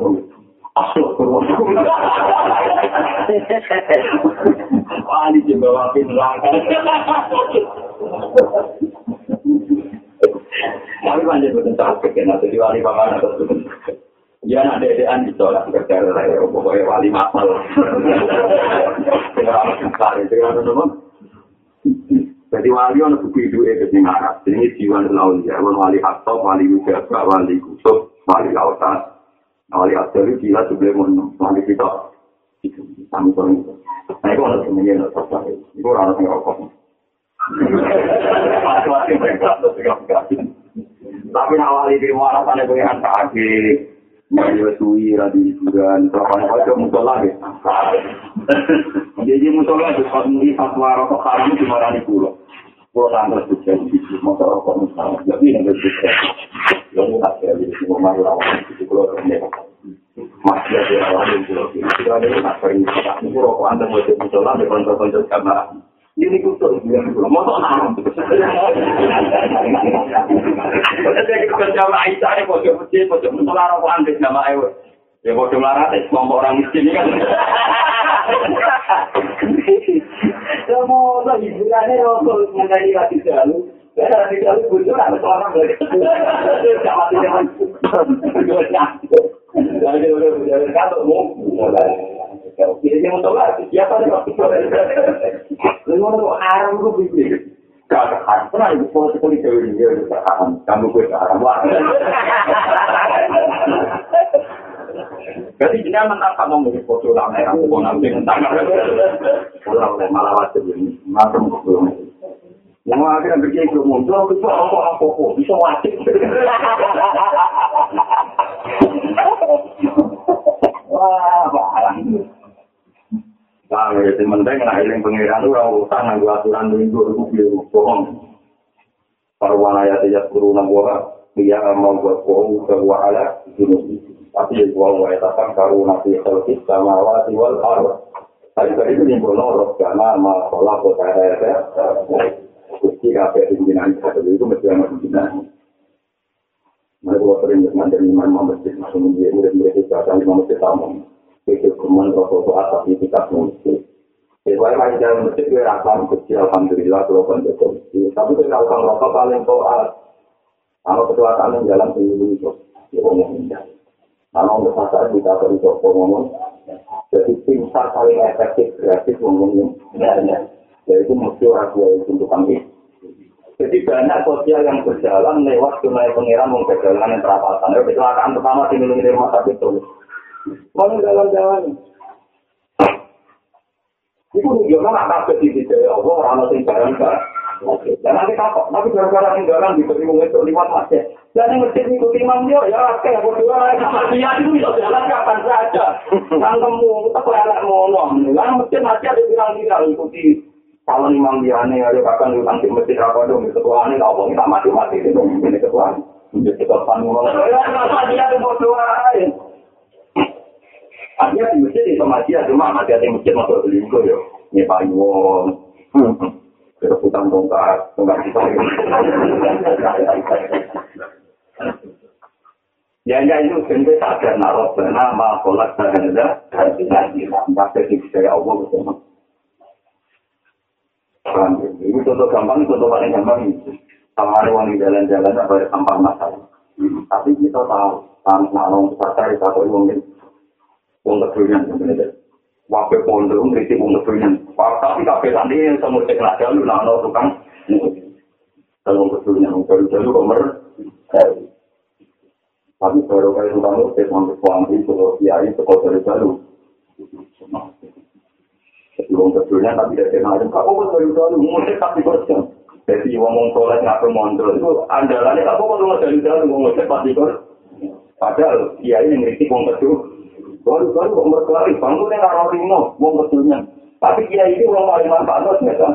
Wali juga wali neraka. Tapi banyak betul sakit, ya nanti wali papa nada. Ya nak dedean ditolak kerja lah, pokoknya wali masal. Dengan anak besar, dengan anak Jadi wali ono buku itu eh sing Arab. Ini jiwa laul ya, wali hatta, wali ujaba, wali kusuk, wali lautan. Wali asli gila sebelah mon, wali kita. Itu sami itu. Nah itu ono semuanya ono sapa. Itu ora Tapi awali di mana sana pengen kaki, mau suwi radi hiburan, terus apa musola gitu. Jadi musola itu kalau di fatwa rokok haram itu marani pulau. Pulau nanti juga di motor rokok musola. Jadi yang berbeda. Yang tak ada di semua malu lawan itu pulau ternyata. Masih ada lawan di pulau ini. Kita ada yang tak sering kita. rokok anda mau jadi musola di konco-konco kamar. Ini kutuk, motor haram. Jadi kerja Aisyah ini pojok masjid, pojok musola rokok anda nama Ewa. Ya pojok larat, kelompok orang miskin kan. Semua orang hiburannya rokok mengenai hati jalu. Karena hati jalu bujur ada seorang lagi. Sama tidak Jadi udah udah kata mau mulai. Jadi mau waktu mau dia haram, kamu kamu mau foto lama ya, aku mau nanti mentang. Kalau malah wajib ini, macam itu. Yang akhirnya bikin itu muncul, itu apa? Apa? Apa bisa wajib. Wah, Nah, ya penting lah yang pengiran itu orang utang nanggu aturan minggu itu biru bohong. Para wanaya tidak guru nangguwa, dia mau buat bohong ke wa'ala, tapi ya gua mau katakan karuna fi khalqis samawati wal ardh. Tapi tadi itu nimbul norok karena ma sholat kota ya. Kusti kafe pimpinan itu mesti ada pimpinan. Mereka kalau sering dengan dari imam masjid masuk menjadi murid-murid itu akan lima masjid tamu. Itu kemudian rokok atas di tingkat masjid. Jadi saya dalam masjid itu rakam kecil, alhamdulillah kalau kan betul. Tapi kalau kan rokok paling. Kalau ketua kami jalan dulu itu, ngomong indah. Kalau untuk kita beri toko ngomong, jadi tim paling efektif kreatif ngomongnya, yaitu mesti orang tua itu untuk kami. Jadi banyak sosial yang berjalan lewat sungai pengiran mengkejalan yang perapatan. Ya, kecelakaan pertama di Indonesia rumah sakit itu. Kalau jalan-jalan. Itu juga nak kaget di sini. Allah orang yang barang Dan nanti kapok, tapi gara-gara tinggalan di ketemu itu lewat masjid. Dan yang masjid ikuti imam dia, ya oke, aku dua dia itu bisa jalan kapan saja. Kan kamu tetap elak mono. Kan masjid masjid ada bilang-bilang ikuti kalau imam dia nih ada bahkan di nanti masjid apa dong ketua ini nggak kita mati mati itu ini ketua ini ketua panwal dia itu mau doa Artinya di masjid itu masjid cuma masih ada masjid masuk selingkuh yo ini payung kerebutan tongkat tongkat kita Ya enggak itu sendiri sadar naruh nama kolak dan ada dan tidak pasti saya Allah bersama Ini contoh gampang, contoh paling gampang itu. Sama ada wangi jalan-jalan apa ada sampah masalah. Tapi kita tahu, tanah nalong besar kita tahu mungkin untuk kedulian sebenarnya. Wakil pondok ngeritik untuk kedulian. Tapi kafe tadi semua cek lah jalur, nano tukang. Kalau kedulian, jalur-jalur komer. Tapi baru kali tukang itu, cek untuk suami, kalau kiai, kalau dari jalur. Wong kedunya tapi dari macam kamu kan dulu musik tapi bersih. Jadi ngomong soleh ngapain mondol itu andalannya kamu kan dari dulu ngomong musik pasti bersih. Padahal dia ini ngerti wong kedua. Baru baru wong berkelari bangun yang arah lima wong kedunya. Tapi dia ini wong paling manfaat mereka.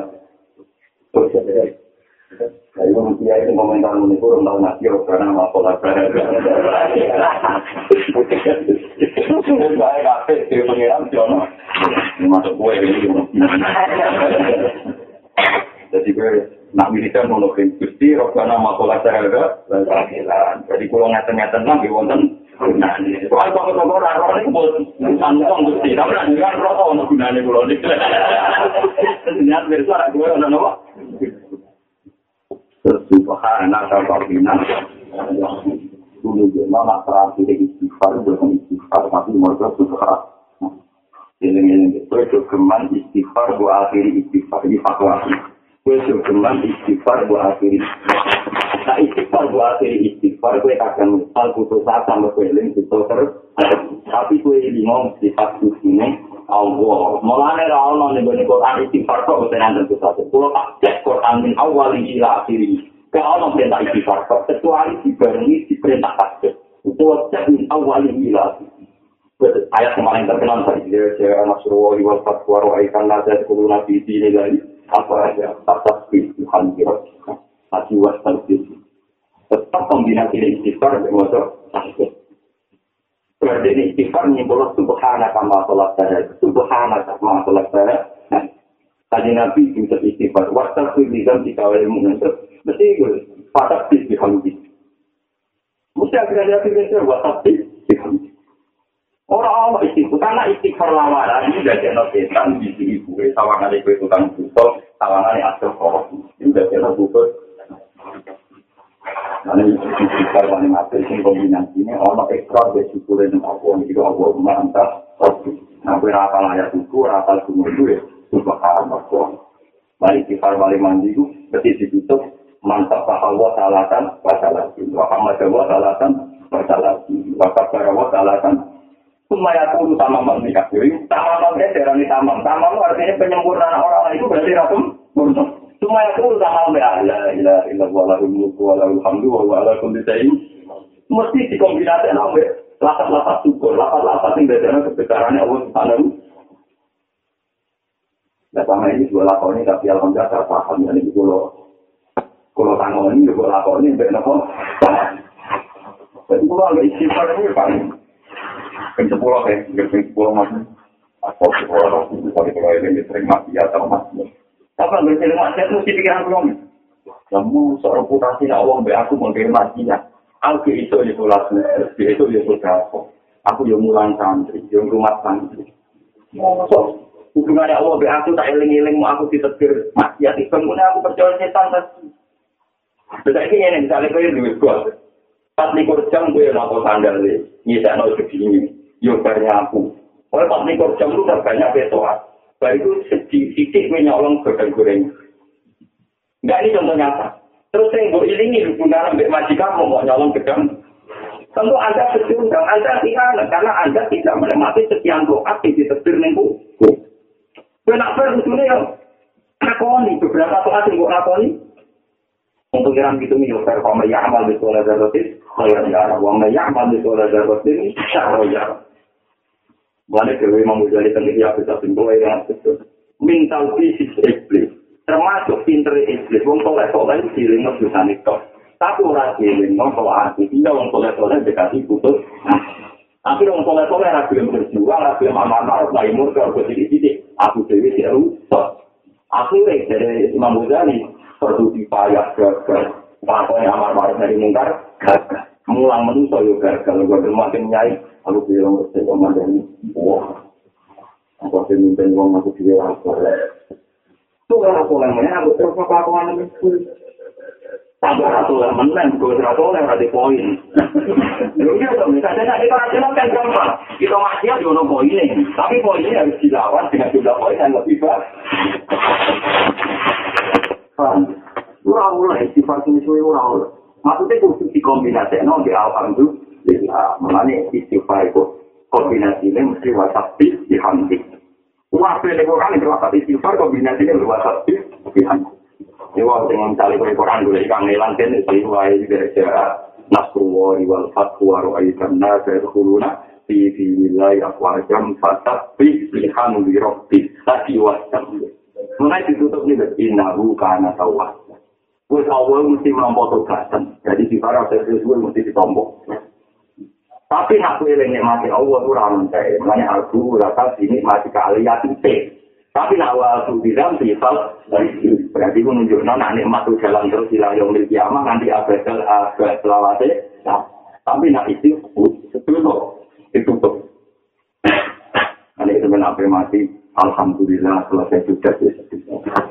Jadi wong dia itu komentar menurut orang tahu nasi karena mau pola Saya kafe di pengiran Jono. Masuk kue ini. Jadi gue nak militer mau gusti, roksana makola sahaga. Jadi kalau ngeten-ngeten lagi wonten. Nah, kalau kau kau raro ini buat antong gusti, tapi nanti kan rokok untuk gunanya pulau ini. Niat bersuara gue ada apa? Subhanallah, Subhanallah. dulu dia mama terakhir istighfar dengan istighfar tapi mereka sudah ini ini itu keman istighfar gua akhiri istighfar di fatwa itu keman istighfar gua akhiri nah istighfar gua akhiri istighfar gue akan misal putus asa sama keling itu terus tapi gue bingung sifat ini Allah mulanya rawon nih gue Quran istighfar kok yang tentu saja kalau tak cek Quran amin awali ila akhiri. Kalau orang perintah istighfar, kecuali dibarengi di perintah takbir. Itu wajib min awali ila akhiri. Ayat kemarin terkenal tadi, dia saya nasruwa wal fatwa ro'aikan nazar kuluna fi dini lagi. Apa aja, fi Tuhan kira. Hati was talbis. Tetap kombinasi istighfar dengan motor takbir. Berarti ini istighfar nyimpul subhanaka ma sholat saya. Subhanaka ma sholat saya. Tadi Nabi itu istighfar. Waktu itu bisa dikawal ilmu Mesti itu. Fatak bis dihamdi. Mesti akhirnya Nabi itu watak bis dihamdi. Orang Allah istighfar. Karena istighfar lamaran ini udah jenuh setan. Di sini gue sawangan itu tukang butuh. Sawangan yang asal korok. Ini udah jenuh butuh. Karena istighfar paling apel sing kombinasi ini ono ekstra de syukur ning apa iki apa mantap. Nah, kowe ora apal ayat iku, ora apal sumur iku ya. Subhanallah. Mari istighfar paling mandi iku berarti ditutup mantap Allah taala kan wasalah. Wa Muhammad wa taala Sumaya kudu sama menikah. Jadi, tamam itu darani tamam. Tamam artinya penyempurnaan orang itu berarti ratum. Cuma itu sama la ilaha illallah lahul mulku wa lahul hamdu wa huwa ala kulli syai'in mesti dikombinasi sampai lapat-lapat syukur, lapat-lapat yang dadana kebesarannya Allah Subhanahu. Nah, sama ini juga lakoni tapi alhamdulillah saya paham. Ya ini kalau kalau tanggung ini juga lakoni baik nopo. Jadi kalau agak istighfar ini paling kan sepuluh kan, kan sepuluh macam. Apa sepuluh, kalau kalau ini sering mati atau mati. Apa nggak sering maksiat mesti pikiran belum? Kamu seorang reputasi Allah be aku mau kirim maksiat. Aku itu ya sholat dia itu ya sholat Aku yang mulang santri, yang rumah santri. So, hubungannya Allah be aku tak eling-eling mau aku ditetir maksiat. Kemudian aku percaya setan tadi. Jadi ini yang misalnya kau yang duit gua. Pas likur jam gue nopo sandal deh. Nyisa no segini. Yo aku. Oleh pas likur jam lu udah banyak besoan. Baru itu sedikit menyolong goreng-goreng. Enggak ini contoh nyata. Terus yang gue ilingi hubungan sampai majikan mau nyolong gedang. Tentu Anda dan Anda tidak karena Anda tidak menikmati sekian doa di tebir minggu. Kenapa sebetulnya ya? Lakoni, beberapa doa yang gue lakoni. Untuk yang gitu kalau kamu ya amal di sekolah darotis, kalau ya amal ya amal di sekolah darotis, syarah ya. Mulai Dewi Mamudali tentang dia bisa simpul yang betul. Mental fisik iblis, termasuk pinter iblis. Wong soleh soleh itu siling bisa itu. Tapi orang wong kalau hati dia wong soleh soleh dikasih putus. Tapi wong soleh soleh rapi yang berjuang, rapi yang aman marah, naik murka, gue tidik tidik. Aku Dewi tidak rusak. Akhirnya dari Imam Ghazali perlu dipayah gagal. Pokoknya aman marah dari mungkar gagal. Mulang menuso yo gagal. Gue makin nyai. Aku bilang ke saya ini, wah, aku harus mimpin uang aku juga aku Itu kan aku lemahnya, aku terus apa aku. Tambah satu lemen, gue terus aku di poin. Lalu dia tuh, misalnya tadi para kan gampang. Kita masih ada ono poinnya, tapi poinnya harus dilawan dengan jumlah poin yang lebih banyak. Ura mulai, sifat ini suwe ura mulai. Maksudnya khusus dikombinasi, no, di itu, Bismillah. Mengenai istighfar itu kombinasi ini mesti wasap bis dihamdi. Wah, pilih Quran itu wasap istighfar kombinasi ini wasap bis dihamdi. Ini wah dengan cari Quran dulu ikan nelan kan itu wah ini gara-gara nasruwa wal fatwa ro'aikan nasa yadkhuluna fi fi nilai afwajam fatah bis dihamdi rabbi tadi wasap. Mengenai ditutup ini innahu kana tawwas. Wes awal mesti melampau tugasan. Jadi di para sesuatu mesti ditombok. Tapi nak kue lagi mati Allah itu saya. Makanya aku rasa sini mati kali ya Tapi nak waktu di dalam sifat berarti itu menunjuk nona nikmat itu jalan terus hilang yang milik kiamat nanti abadal abad selawase. Tapi nak itu tutup, ditutup. Nanti sebenarnya mati, alhamdulillah selesai sudah.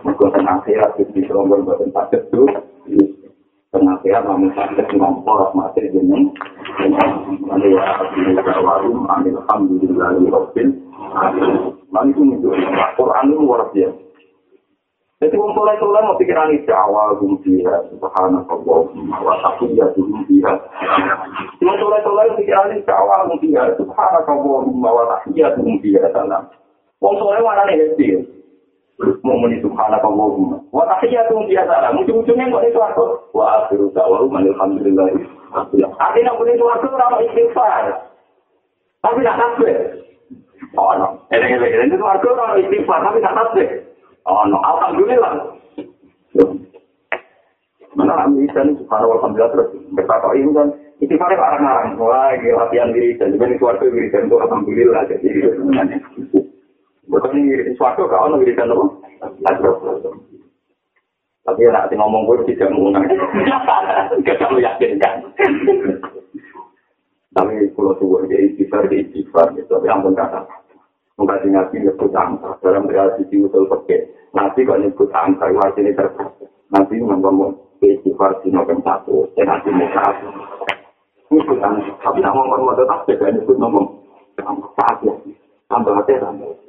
Mereka tenang akhirat di serombol buatan sakit itu. Penasihat kami sakit ngompor mati ini. Ini ya, ini kawarum, alhamdulillah, rabbil Lalu itu menunjukkan Quran itu luar biasa. Jadi orang soleh soleh mau pikiran itu awal gum dia, subhanallah, wa tahiyyatu gum dia. Orang soleh soleh pikiran itu awal gum dia, subhanallah, wa tahiyyatu gum dia. Orang soleh mana nih happy? mau muni subhanallah Allahumma wah tapi ya tuh biasa lah ujung-ujungnya kok itu aku wah akhiru da'wa alhamdulillah. Artinya muni itu aku orang istighfar. Tapi tak tasbih. Oh no eleng-eleng itu aku orang istighfar tapi tak tasbih. Oh no alhamdulillah. Mana bisa nih? Subhanallah alhamdulillah terus berkata ini kan? Istighfar orang-orang wah ini latihan diri. Dan juga ini keluarga diri dan itu alhamdulillah. Jadi itu sebenarnya Ini suatu kau nak berikan apa? Tapi nak ngomong gue tidak menggunakan. Kita meyakinkan. Tapi kalau tuh dia istighfar, dia istighfar gitu. Tapi ampun kata. Mengkaji nabi nyebut angka. Dalam realisasi usul pakai. Nabi kok nyebut angka, itu artinya terbatas. Nabi ngomong istighfar di nomor satu. Dan nanti muka Nyebut angka. Tapi nak ngomong tetap, dia nyebut ngomong. Tambah Tambah hati, tambah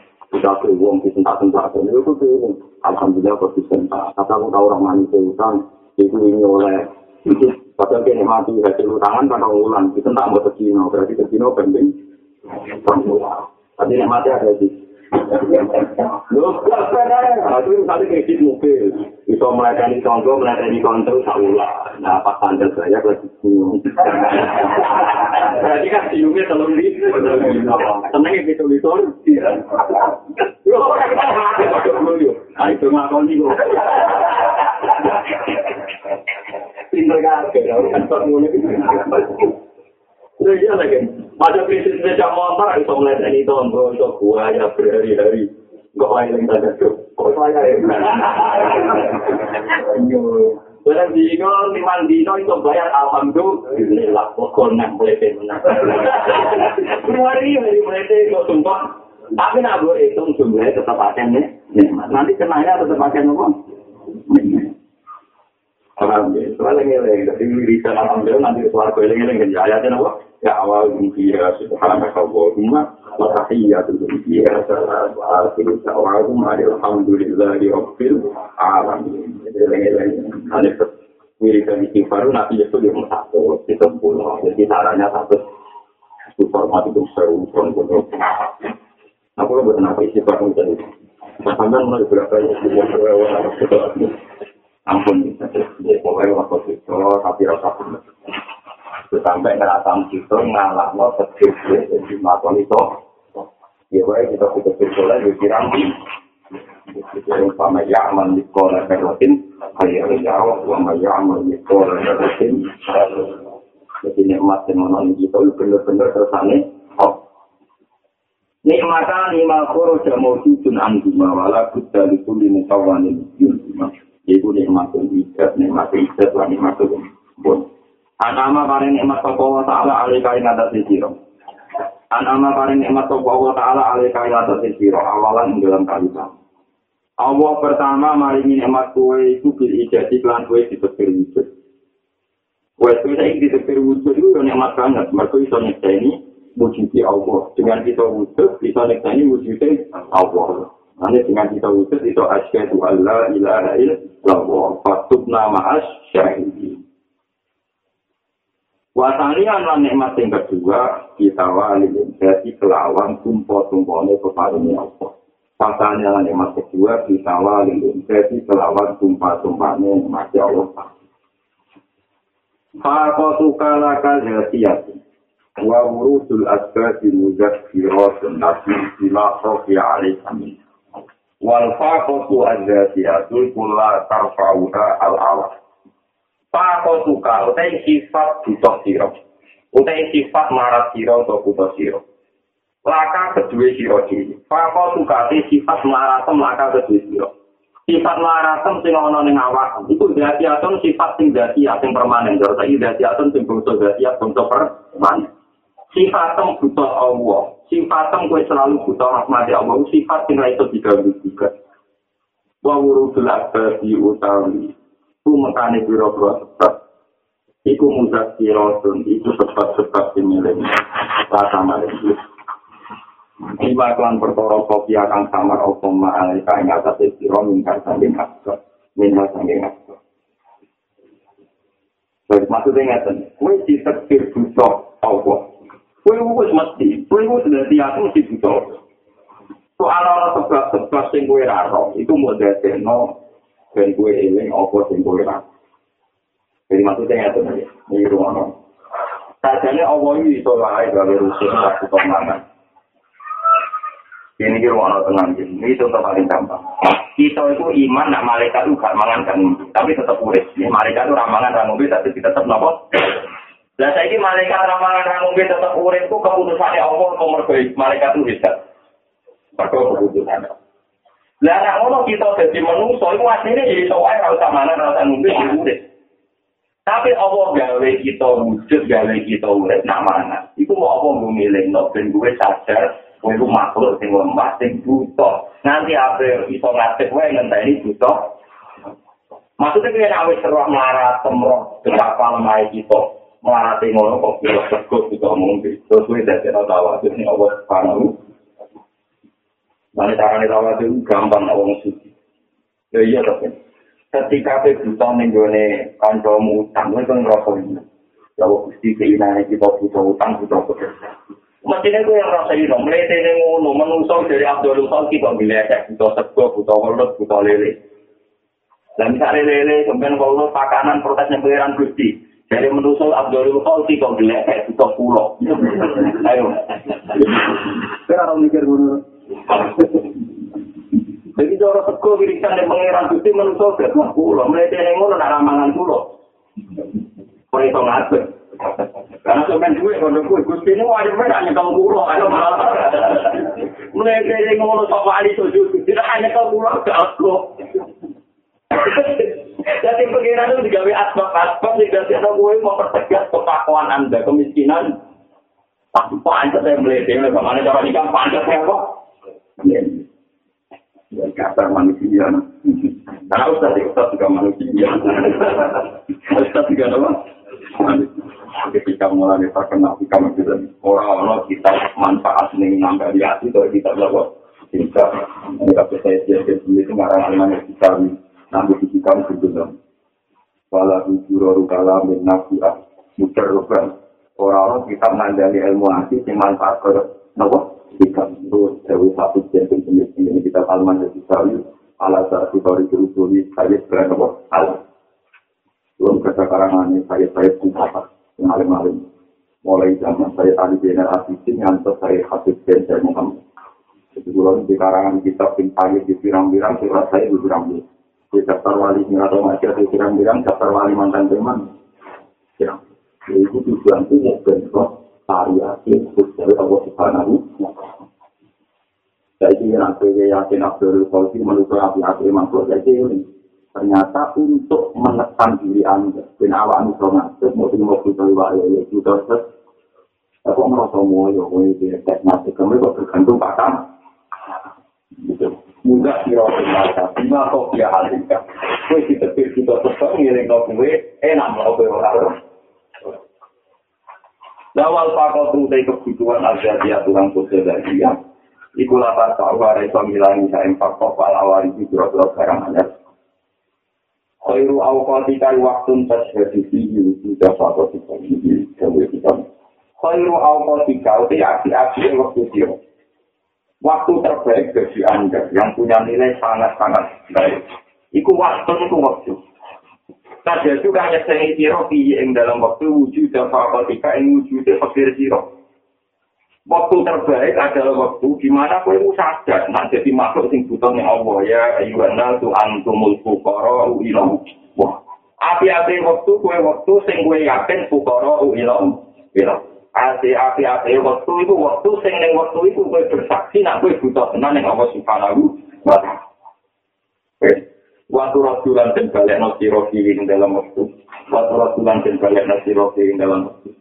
kita ke uang di tempat-tempat dan itu tuh alhamdulillah konsisten kata aku tahu orang manis utang itu ini oleh padahal kini mati hasil utangan pada ulang itu tak mau tercino berarti tercino penting tapi mati ada di Loh, itu misalnya kredit mobil, bisa melayani tonggo, melayani kontrol, saulah. Nah, pas tanda saya lagi bingung. Berarti kan siungnya telur di, tenang ya gitu. Loh, nah itu ngakon nih. Pinter kan, kan iya lagi. Pada prinsip sepeda motor, itu melihat ini tonggo, itu buaya berhari-hari. Enggak lain yang tanda tuh. Kok saya ya? Barang dino, liman dino itu bayar alhamdulillah. Pokok nang melete menang. Hari hari melete kok sumpah. Tapi nak gue hitung jumlahnya tetap akan nih. Nanti kenanya tetap akan apa? Alhamdulillah. Soalnya ngeleng. Jadi bisa alhamdulillah nanti suara gue ngeleng. Ayatnya apa? Ya awal dia subhanaka Allahumma wa tahiyyatu fiha salam wa akhiru da'wahum alhamdulillahi rabbil alamin. Wiridan istighfar nabi itu yang satu di sepuluh. Jadi caranya satu super mati itu seru pun pun. Aku lo buat nabi istighfar menjadi. Sampai mulai berapa ya istighfar Ampun, pokoknya waktu itu tapi rasa pun. Sampai ngerasa gitu ngalah lo sedih jadi makon itu. Ya baik kita kita berdoa di kirang jadi sama ya aman di sekolah berlatin ayah jawab sama ya aman di sekolah berlatin jadi nikmat yang menonton kita itu benar-benar tersane oh. Nikmatan lima koro jamu sujun anjuma wala kuda di kuli mutawanin yun ibu nikmatun ikat nikmatun ikat wa nikmatun bon Anama paring nikmat sapa wa taala alika ing atase sira. Anama paring nikmat sapa wa taala alika ing atase sira awalan ing dalam kalimat. Allah pertama maringi nikmat kuwe iku bil ijati lan kuwe ditepir wujud. Kuwe kuwi saiki ditepir wujud itu nikmat banget. Mergo iso nyekseni wujudi Allah. Dengan kita wujud, bisa nyekseni wujudnya Allah. Nanti dengan kita wujud, itu asyadu Allah ilaha illallah. Fatubna ma'as syahidin. Wasanian lan nikmat yang kedua kita wali jadi kelawan tumpo tumpone peparingi Allah. Wasanian lan nikmat kedua kita wali jadi kelawan tumpa tumpane nikmat Allah. Fako tukalaka jasiyati wa wurusul asbati muzakkiratun nasi bima sofi alaih amin. Wal fako tu azasiyatul kulla tarfa'uha al-awah. Pako suka, utai sifat butuh siro. Utai sifat marat siro atau butuh siro. Laka kedua siro diri. Pako suka, utai sifat maratem laka kedua siro. Sifat maratem sing ono ning awak. Iku dadi aton sifat sing dadi sing permanen. Jadi saiki dadi aton sing bangsa dadi bangsa permanen. Sifatem butuh Allah. Sifatem kowe selalu butuh rahmat Allah. Sifat sing iso diganggu juga. wa wurudul abadi utawi ku mekane pira-pira sebab iku mudah siratun itu sebab-sebab similen ta sama iki Iba klan perkara kopi akan samar opo ma'alai kain atas siro mingkar sangking askar. Minhal sangking askar. Terus maksudnya ngeten, kue ditekir butuh Allah. Kue wis mesti, kue wis sudah diaku mesti butuh. Soal-soal sebab-sebab sing kue raro, itu mau dadekno dan kue eling apa sing kue raro. Jadi maksudnya ngeten aja, ini rumah Sajane Allah ini iso wae gawe rusuh satu tomangan. Ini kira mau tenang ini contoh paling gampang. Kita itu iman, nak malaikat itu gak mangan kan, tapi tetap urip. Ini malaikat itu ramangan ramumbi, tapi tetap nopo. Lah saya ini malaikat ramangan ramumbi tetap urip itu keputusannya Allah nomor baik. Malaikat itu bisa. Pakai keputusannya. Lah nak ngono kita jadi manusia itu aslinya jadi soal rasa mana rasa ngumpi urip. Tapi Allah gawe kita wujud, gawe kita urip nak mana. Iku mau apa milih, no, ben gue sadar, Kowe iku makhluk sing lemah, sing buta. Nanti ape iso ngadeg wae ngenteni buta. Maksudnya kaya nawe seruak melarat, temroh, betapa lemah kita. Melarat ngono kok kira sekut kita mungkin. Terus kowe dadi ora tahu ini Allah subhanahu. Mana caranya tahu itu gampang awang suci. Ya iya tapi. Ketika kita buta ning gone kancamu utang, kowe kan ngrasa ini. Ya wis keinginan kita buta utang, buta pekerjaan. Mestinya itu yang rasa ini, melete ini ngono, menusuk dari Abdul Khalki kok bilecek, butuh sego, butuh welut, butuh lele. Dan misalnya lele, kemudian kalau pakanan protesnya pengiran Gusti, dari menusuk Abdul Khalki kok bilecek, butuh pulau. Ayo. Kita harus mikir dulu. Jadi cara sego wirisan dari pengiran Gusti menusuk, butuh pulau. Melete ini ngono, nak ramangan pulau. Kau itu ngadeg. Karena sampean duwe kono kuwi Gusti nu ayo men hanya kamu kulo ayo malah. Mulai dari ngono sok wali sujud tidak hanya kamu kulo ke aku. Jadi pengiran itu digawe asbab-asbab tidak ada gue mempertegas kepakuan anda kemiskinan. Panjat saya melihat bagaimana cara nikah panjat saya kok. Ya, kata manusia. Nah, Ustaz, Ustaz juga manusia. Ustaz juga apa? ketika mulai terkenal di kamar kita orang-orang kita manfaat nih nambah di hati kalau kita bawa kita ini kalau saya jadi itu marah dengan kita nambah di kita sebelum wala hujur rukala min nafiah muter rukan orang-orang kita mengandali ilmu hati yang manfaat ke nopo kita dari satu jentuh jenis ini kita kalman dari kita ala kita disuruh saya sekarang nopo al belum kesakarangan ini saya saya pun alim-alim. Mulai zaman saya tadi benar asisin, ngantar saya hadis dan saya Muhammad. Jadi kalau di karangan kitab yang pagi di pirang-pirang, surat saya di pirang-pirang. Di daftar wali atau masih di pirang-pirang, daftar wali mantan teman. Ya, itu tujuan itu ya bentuk variasi dari Allah Subhanahu Saya kira nanti yakin Abdul Qasim menurut api-api makhluk, saya kira ternyata untuk menekan diri anda dan awak anu sama mau tinggal mau kita luar ya itu terus. Aku merasa ya mau itu tes mati kamu kok tergantung pasang gitu. Mudah kira kira lima kok dia hasilkan kue kita pikir kita tetap ngiring kau kue enak mau kue orang Lawal pakau tuh kebutuhan aja dia tulang sosial dari dia. Iku lapar tahu ada yang ngilangi empat kok awal itu berapa barang aja. khairu awqatika waqtun tashhadu fihi sudah satu kita ini kalau kita khairu awqatika itu api-api waktu dia waktu terbaik bagi anda yang punya nilai sangat-sangat baik itu waktu itu waktu Saja juga hanya saya kira yang dalam waktu wujud dan fakultika yang wujud fakir siro. Waktu terbaik adalah waktu di mana kau itu sadar, nah jadi makhluk sing butuh nih Allah ya, ayuhana tu antumul fukara uilam. Wah, api-api waktu kue waktu sing kue yakin fukara uilam. Ilam. Ati api-api waktu itu waktu sing neng waktu itu kue bersaksi, nak kue butuh tenan yang Allah subhanahu wa ta'ala. Waktu rasulan dan balik nasi rofi dalam waktu. Waktu rasulan dan balik nasi rofi dalam waktu.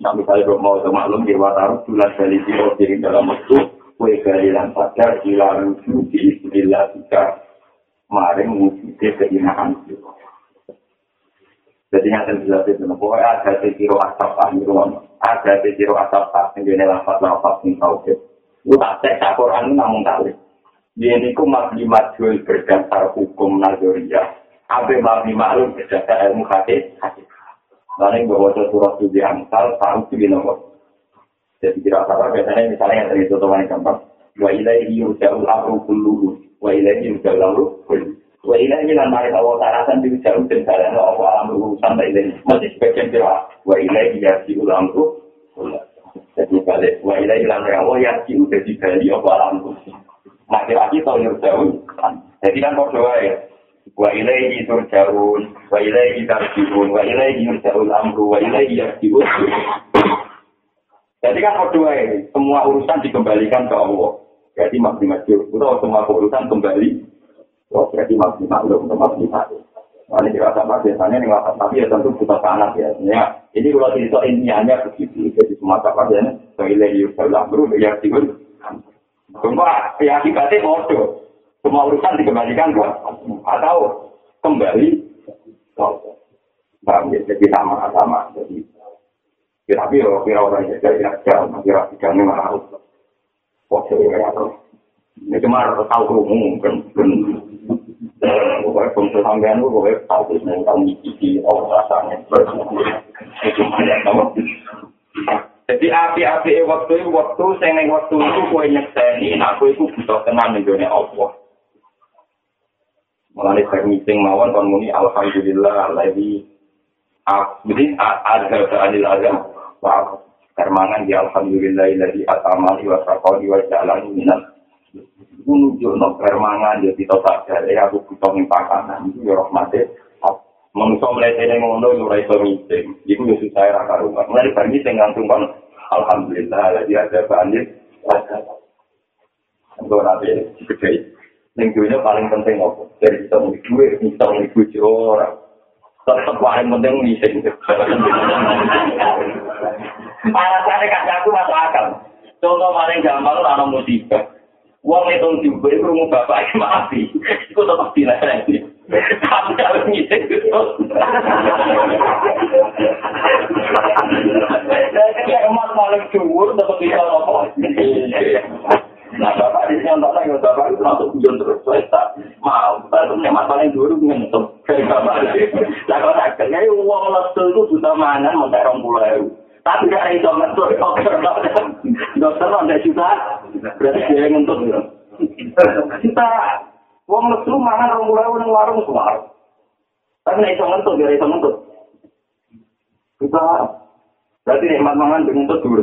Nah, misalnya kalau mau maklum di Wataru, bulan dari Tiro diri dalam waktu, kue dan sadar, gila rujuk, di istilah kita. maring wujudnya keindahan Jadi yang jelas itu, pokoknya ada sekiro asap pak ada sekiro asap pak, ini lafat-lafat yang tahu Lu tak cek tak Quran namun kali. Ini ku jual berdasar hukum Nazariyah. Abe maklimat berdasar ilmu hadis. Lalu bahwa surat suci Amsal sih nomor. Jadi kira apa biasanya misalnya yang tadi itu teman gampang. Wa ilaihi yurja'ul amru kulluhu. Wa ilaihi yurja'ul kulluhu. Wa ilaihi lan mari Allah tarasan yurja'ul den dalan Allah alam urusan ta ilaihi. Masih sebagian kira. Wa ilaihi amru kulluhu. Jadi balik, wa ilai ilan Allah yang ciu jadi bali apa alam kursi. Makin lagi tau jauh. Jadi kan kok doa ya. Wa ilai turjaun, wa ilai tarjiun, wa ilai yurjaul amru, wa ilai yarjiun. Jadi kan doa ya. Semua urusan dikembalikan ke Allah. Jadi maksimal itu semua urusan kembali. Oh, jadi maksimal belum maksimal. Nah, ini dirasa biasanya ini wafat tapi ya tentu buta panas ya. ya. Ini kalau cerita intinya begitu. Jadi semua toilet yuk sebelah bro ya sih Cuma ya akibatnya bodoh. Semua urusan dikembalikan buat atau kembali. Paham ya? Jadi sama-sama. Jadi kira-kira kira orang yang jadi jam, kira-kira ini malah. Oke, ya. Ini cuma tahu kerumuh, kan. Pokoknya bangsa sampean itu pokoknya tahu yang tahu ngisi oh rasanya. Itu mana Jadi api-api waktu itu waktu saya waktu itu kue nyekseni, aku itu butuh tenang di dunia Allah. Mulai saya meeting mawon kon muni alhamdulillah lagi jadi ada adil ada wah kermangan di alhamdulillah lagi atamali wa sakali wa jalan minat nunjuk no permangan ya kita jadi aku butuh pakanan itu ya rahmatnya manusia melihat ini ngono ya ora iso meeting itu ya susah ya raka rumah mulai dari meeting langsung kan alhamdulillah lagi ada banjir untuk nanti gede yang paling penting apa dari kita mau duit kita mau dipuji orang tetap paling penting meeting alasannya kasih aku masuk akal contoh paling gampang lah musibah Wong itu juga itu rumah bapak itu mati. Itu tetap dilarang. Tapi kalau ngising itu. Jadi emas paling jumur tetap bisa ngomong. Nah bapak di sini nonton lagi bapak itu langsung hujan terus. Saya mau. Tapi emas paling dulu ngentuk. Kayak bapak. Nah kalau akhirnya uang lesu itu sudah mangan mau terong pulau. Tapi gak ada iso ngentuk dokter dokter ada juga berarti dia ngentuk kita uang lesu mangan orang mulai orang warung semua tapi gak iso ngentuk gak iso ngentuk kita berarti nikmat mangan dengan ngentuk dulu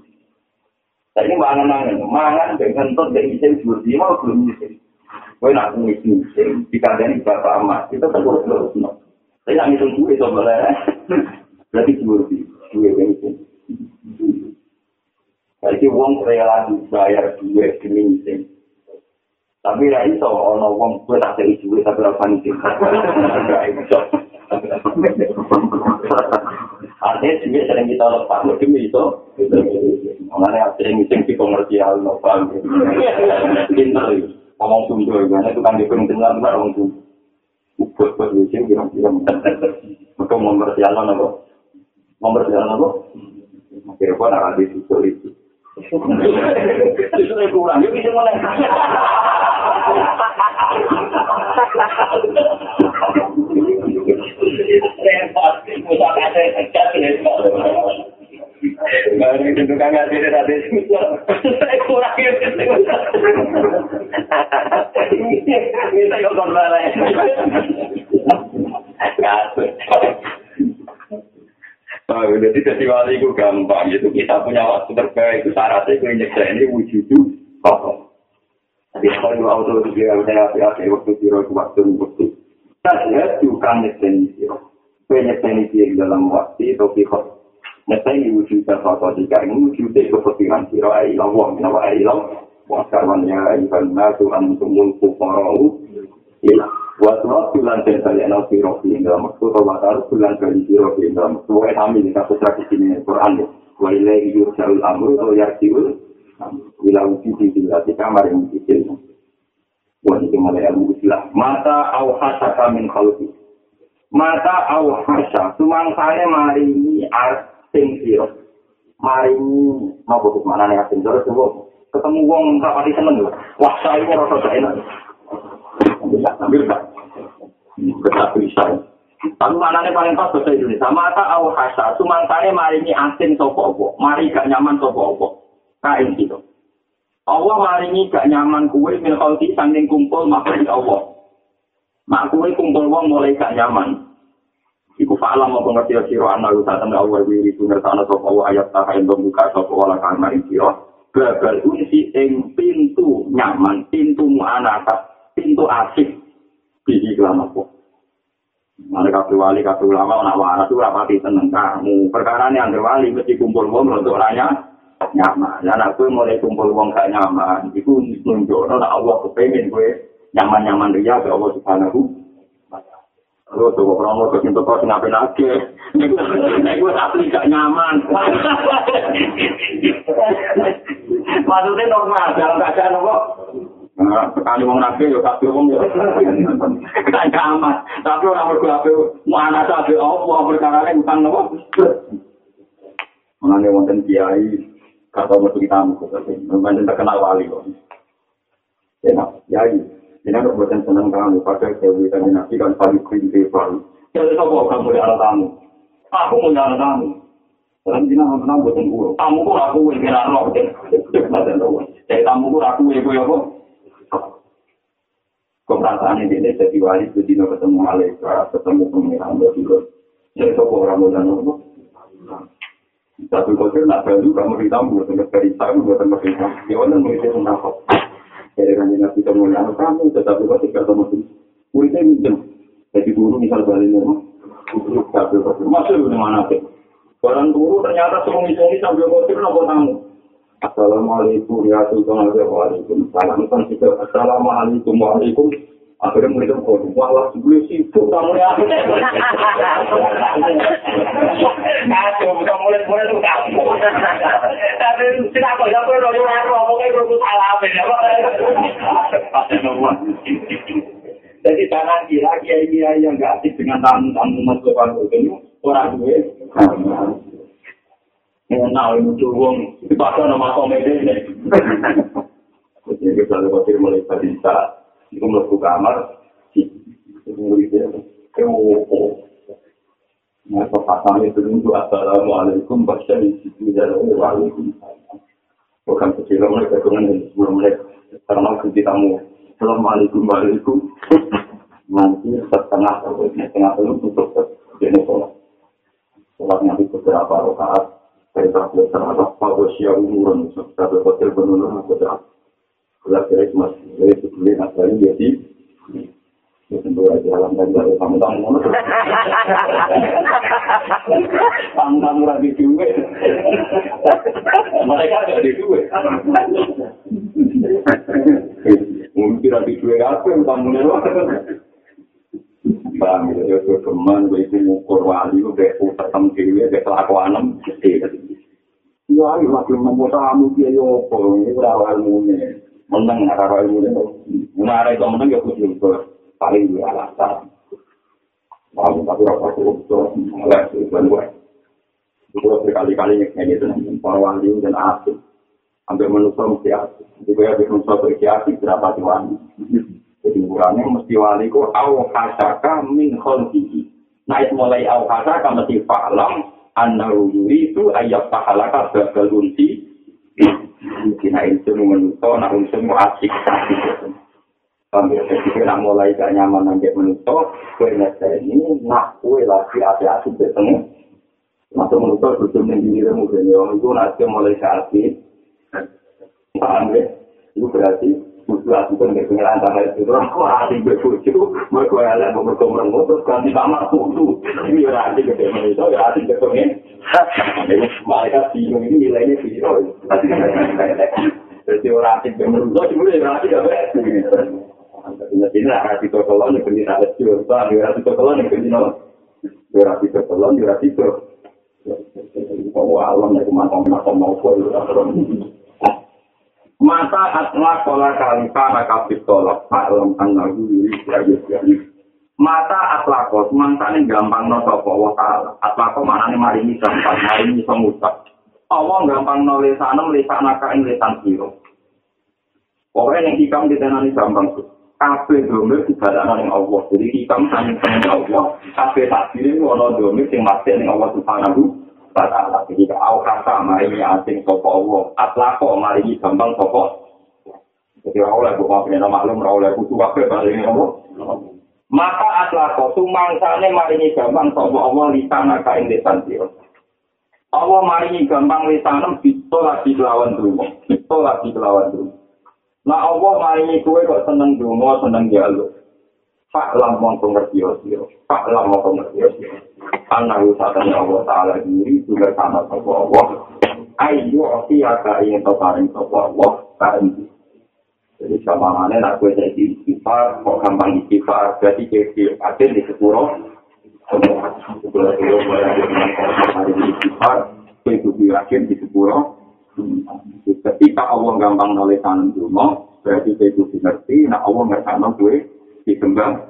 Tapi mangan-mangan, mangan dengan kentut dan isim seperti mau belum isim. Kau nak ngisi isim, dikandani bapak amat, itu kan terus no. Tapi nak ngitung gue sebenarnya, berarti seperti gue yang isim. Jadi uang rela dibayar gue demi isim. Tapi ya itu ono uang gue tak jadi gue tapi rasa isim. Artinya juga sering kita lepas, mungkin itu. Mengenai sering sering di komersial, lepas. Pinter, ngomong sumber, karena itu kan di pentingnya benar ngomong sumber. Buat buat lucu, kira-kira. Maka komersial apa? Komersial apa? Kira-kira nak ada susu itu. Susu kurang, yuk bisa mulai. Itu jadi jadi wali itu gampang, itu kita punya waktu terbaik, itu syaratnya itu injek ini wujud itu kosong. Tapi kalau auto itu dia udah hati-hati waktu kira waktu waktu Saya juga nyeteni siro. Kue nyeteni siro dalam waktu itu kikot. Nyeteni wujud sesuatu jika ini wujud itu kepikiran siro. Ayo Allah, kenapa ayo Allah. Waskarman ya ikan nasu antumul fukarau. Ila. Wasrat bulan dan saya nau siro di dalam waktu. Wasrat bulan dari siro di dalam waktu. Wai kami di satu tradisi ini Quran. Wa ilaihi yurja'ul amru atau yarji'ul. Ila wujud di kamar yang kecil. Wah, itu mulai ilmu istilah. Mata au hasaka min khalqi. Mata au hasa. Sumangsane mari ini asing siro. Mari ini, mau butuh mana nih asing siro, coba. Ketemu wong tak pati seneng loh. Wah, saya ini rasa tak enak. Bisa, ambil tak? Bisa, bisa. Tapi mana nih paling pas bahasa Indonesia. Mata au hasa. Sumangsane mari ini asing sopo-opo. Mari gak nyaman sopo-opo. Kain gitu. Allah maringi gak nyaman kue min khalqi sanding kumpul makhluk Allah. Mak kue kumpul wong mulai gak nyaman. Iku fa'alam apa ngerti sira ana usaten Allah wiri sunertana sapa Allah ayat ta ing buka sapa wala kang maring sira. Babal unsi ing pintu nyaman, pintu muanata, pintu asik di iklan apa. Mana kabeh wali kabeh ulama ana waras ora pati seneng kamu. Perkara ini anggere wali mesti kumpul wong untuk raya nyaman. Dan aku mulai kumpul uang gak nyaman, itu nunjuk, nah Allah kepengen gue nyaman-nyaman dia ke Allah subhanahu Lu tuh kok orang mau kesintu kau ngapain aja? Nek gue asli gak nyaman. Maksudnya normal, dalam keadaan apa? Sekali wong nabi yo kabeh wong yo gak nyaman. Tapi orang mergo ape mana sabe Allah perkara utang nopo? Mengenai wonten kiai kata mau kita tamu, memang terkenal wali kok. Ya, ya, ini kan buatan senang kamu, pakai dewi dan nabi kan paling kiri baru. Jadi apa kamu di alat tamu? Aku mau jalan tamu. Dalam dina mau tamu buatan gue. Tamu kok aku yang kira roh, jadi tamu kok aku yang gue apa? Keperasaan ini jadi wali dina ketemu malaikat, ketemu juga. Jadi apa orang mau? Satu kotor nak baju kamu ditamu buat tempat cerita buat tempat cerita. Ya orang mungkin mendapat. Jadi kan nabi kamu yang kamu tetapi kotor ketemu tuh. Muridnya minjem. Jadi guru misal balik rumah. Satu kotor. Masuk di mana sih? Orang guru ternyata semua ngisongi sambil kotor nopo tamu. Assalamualaikum ya Sultan Waalaikumsalam. Kan kita Assalamualaikum Waalaikum. Akhirnya murid kok malah sebelum sibuk kamu ya. Kacau, bukan murid-murid itu kamu. Tapi tidak kok, ya kok royo royo ngomongnya royo salah ya Jadi jangan kira kiai-kiai yang gak asik dengan tamu-tamu masuk kamu itu orang gue. Mengenal itu uang, dipakai nama komedi ini. Jadi kita mulai tadi Iku mlebu kamar, iku muridnya, kewo. Nah, pasang itu dulu, Assalamualaikum, baca di situ, dan Waalaikumsalam. Bukan kecil, mereka dengan sebelum mereka, karena kita tamu, Assalamualaikum, Waalaikum. Nanti setengah, setengah itu tutup, jadi sholat. Itu rakaat, saya tak boleh terhadap Pak Bosya sebagai hotel penurunan beberapa. Kalau kira cuma dari sebelum nasarin jadi ya tentu aja alam dan baru kamu tamu tamu tamu lagi duwe mereka ada di duwe mungkin lagi duwe apa yang tamu nih Bang, ya, itu keman, itu ngukur wali, itu kayak utam dewi, kayak kelakuan, Ya, ayo, lagi membuat tamu, dia yopo, ini berawal ilmunya. Menang karo ilmu itu. Menara itu menang ya kudu itu paling dua alasan. Mau tapi rasa itu mulai itu gue. Itu berkali-kali nyeknya itu para wali dan asik. Sampai manusia mesti asik. Jadi gue habis manusia berarti berapa tuan. Jadi ukurannya mesti wali ku au hasaka min kholqihi. Nah itu mulai au hasaka mesti fa'lam annahu yuridu ayyaf tahalaka babal unsi mungkin itu menuso, nak unsur mau asik jadi nak mulai gak nyaman nanti menuso, kue nasi ini nak kue lagi asik bertemu. Masuk menuso betul menjadi ilmu dan yang itu nasi mulai asik. Paham ya? Itu berarti butuh aku kan nggak pengen antara itu terus aku hati berbuju mereka elek mereka merenggut terus ganti kamar kudu ini ya hati gede itu ya hati gede ini mereka bingung ini nilainya zero jadi orang hati gede merenggut cuma ya hati gede ini lah hati tokolon yang berdiri ada jiwa ya hati tokolon yang berdiri ya hati tokolon ya hati Kau alam ya kemana-mana mau Mata atla kola kalika maka pitolak Alam anahu yuri yuri Mata atla kos mantane gampang no sopo wa ta'ala Atla kos mana nih mari ini gampang, mari gampang no lesanem lesan naka ing lesan siro? Pokoknya yang hikam ditenani gampang tuh Kafe domir dibadakan yang Allah. Jadi hikam sangat seneng Allah. Kafe takdirin wono domir yang masih yang Allah subhanahu ta'ala jadi kau kata mari asing sopo Allah atlako mari gampang sopo jadi oleh buka punya maklum oleh butuh waktu balik ini Allah maka atlako sumangsane mari gampang sopo Allah lisana kain desan siro Allah mari gampang lisanem bisa lagi lawan dulu bisa lagi lawan dulu nah Allah mari kue kok seneng dulu seneng jalur Pak lam mongko ngerti sira. Pak lam mongko ngerti sira. Ana usatane Allah taala diri juga sama sapa Allah. Ayo ati aka ing to paring sapa Allah kaen. Jadi sama mana nak kue jadi istighfar, kok gampang istighfar, berarti kecil, ada di di di sepuro. Ketika Allah gampang nulis tanam dulu, berarti kue itu ngerti, nah Allah ngerti kue disembah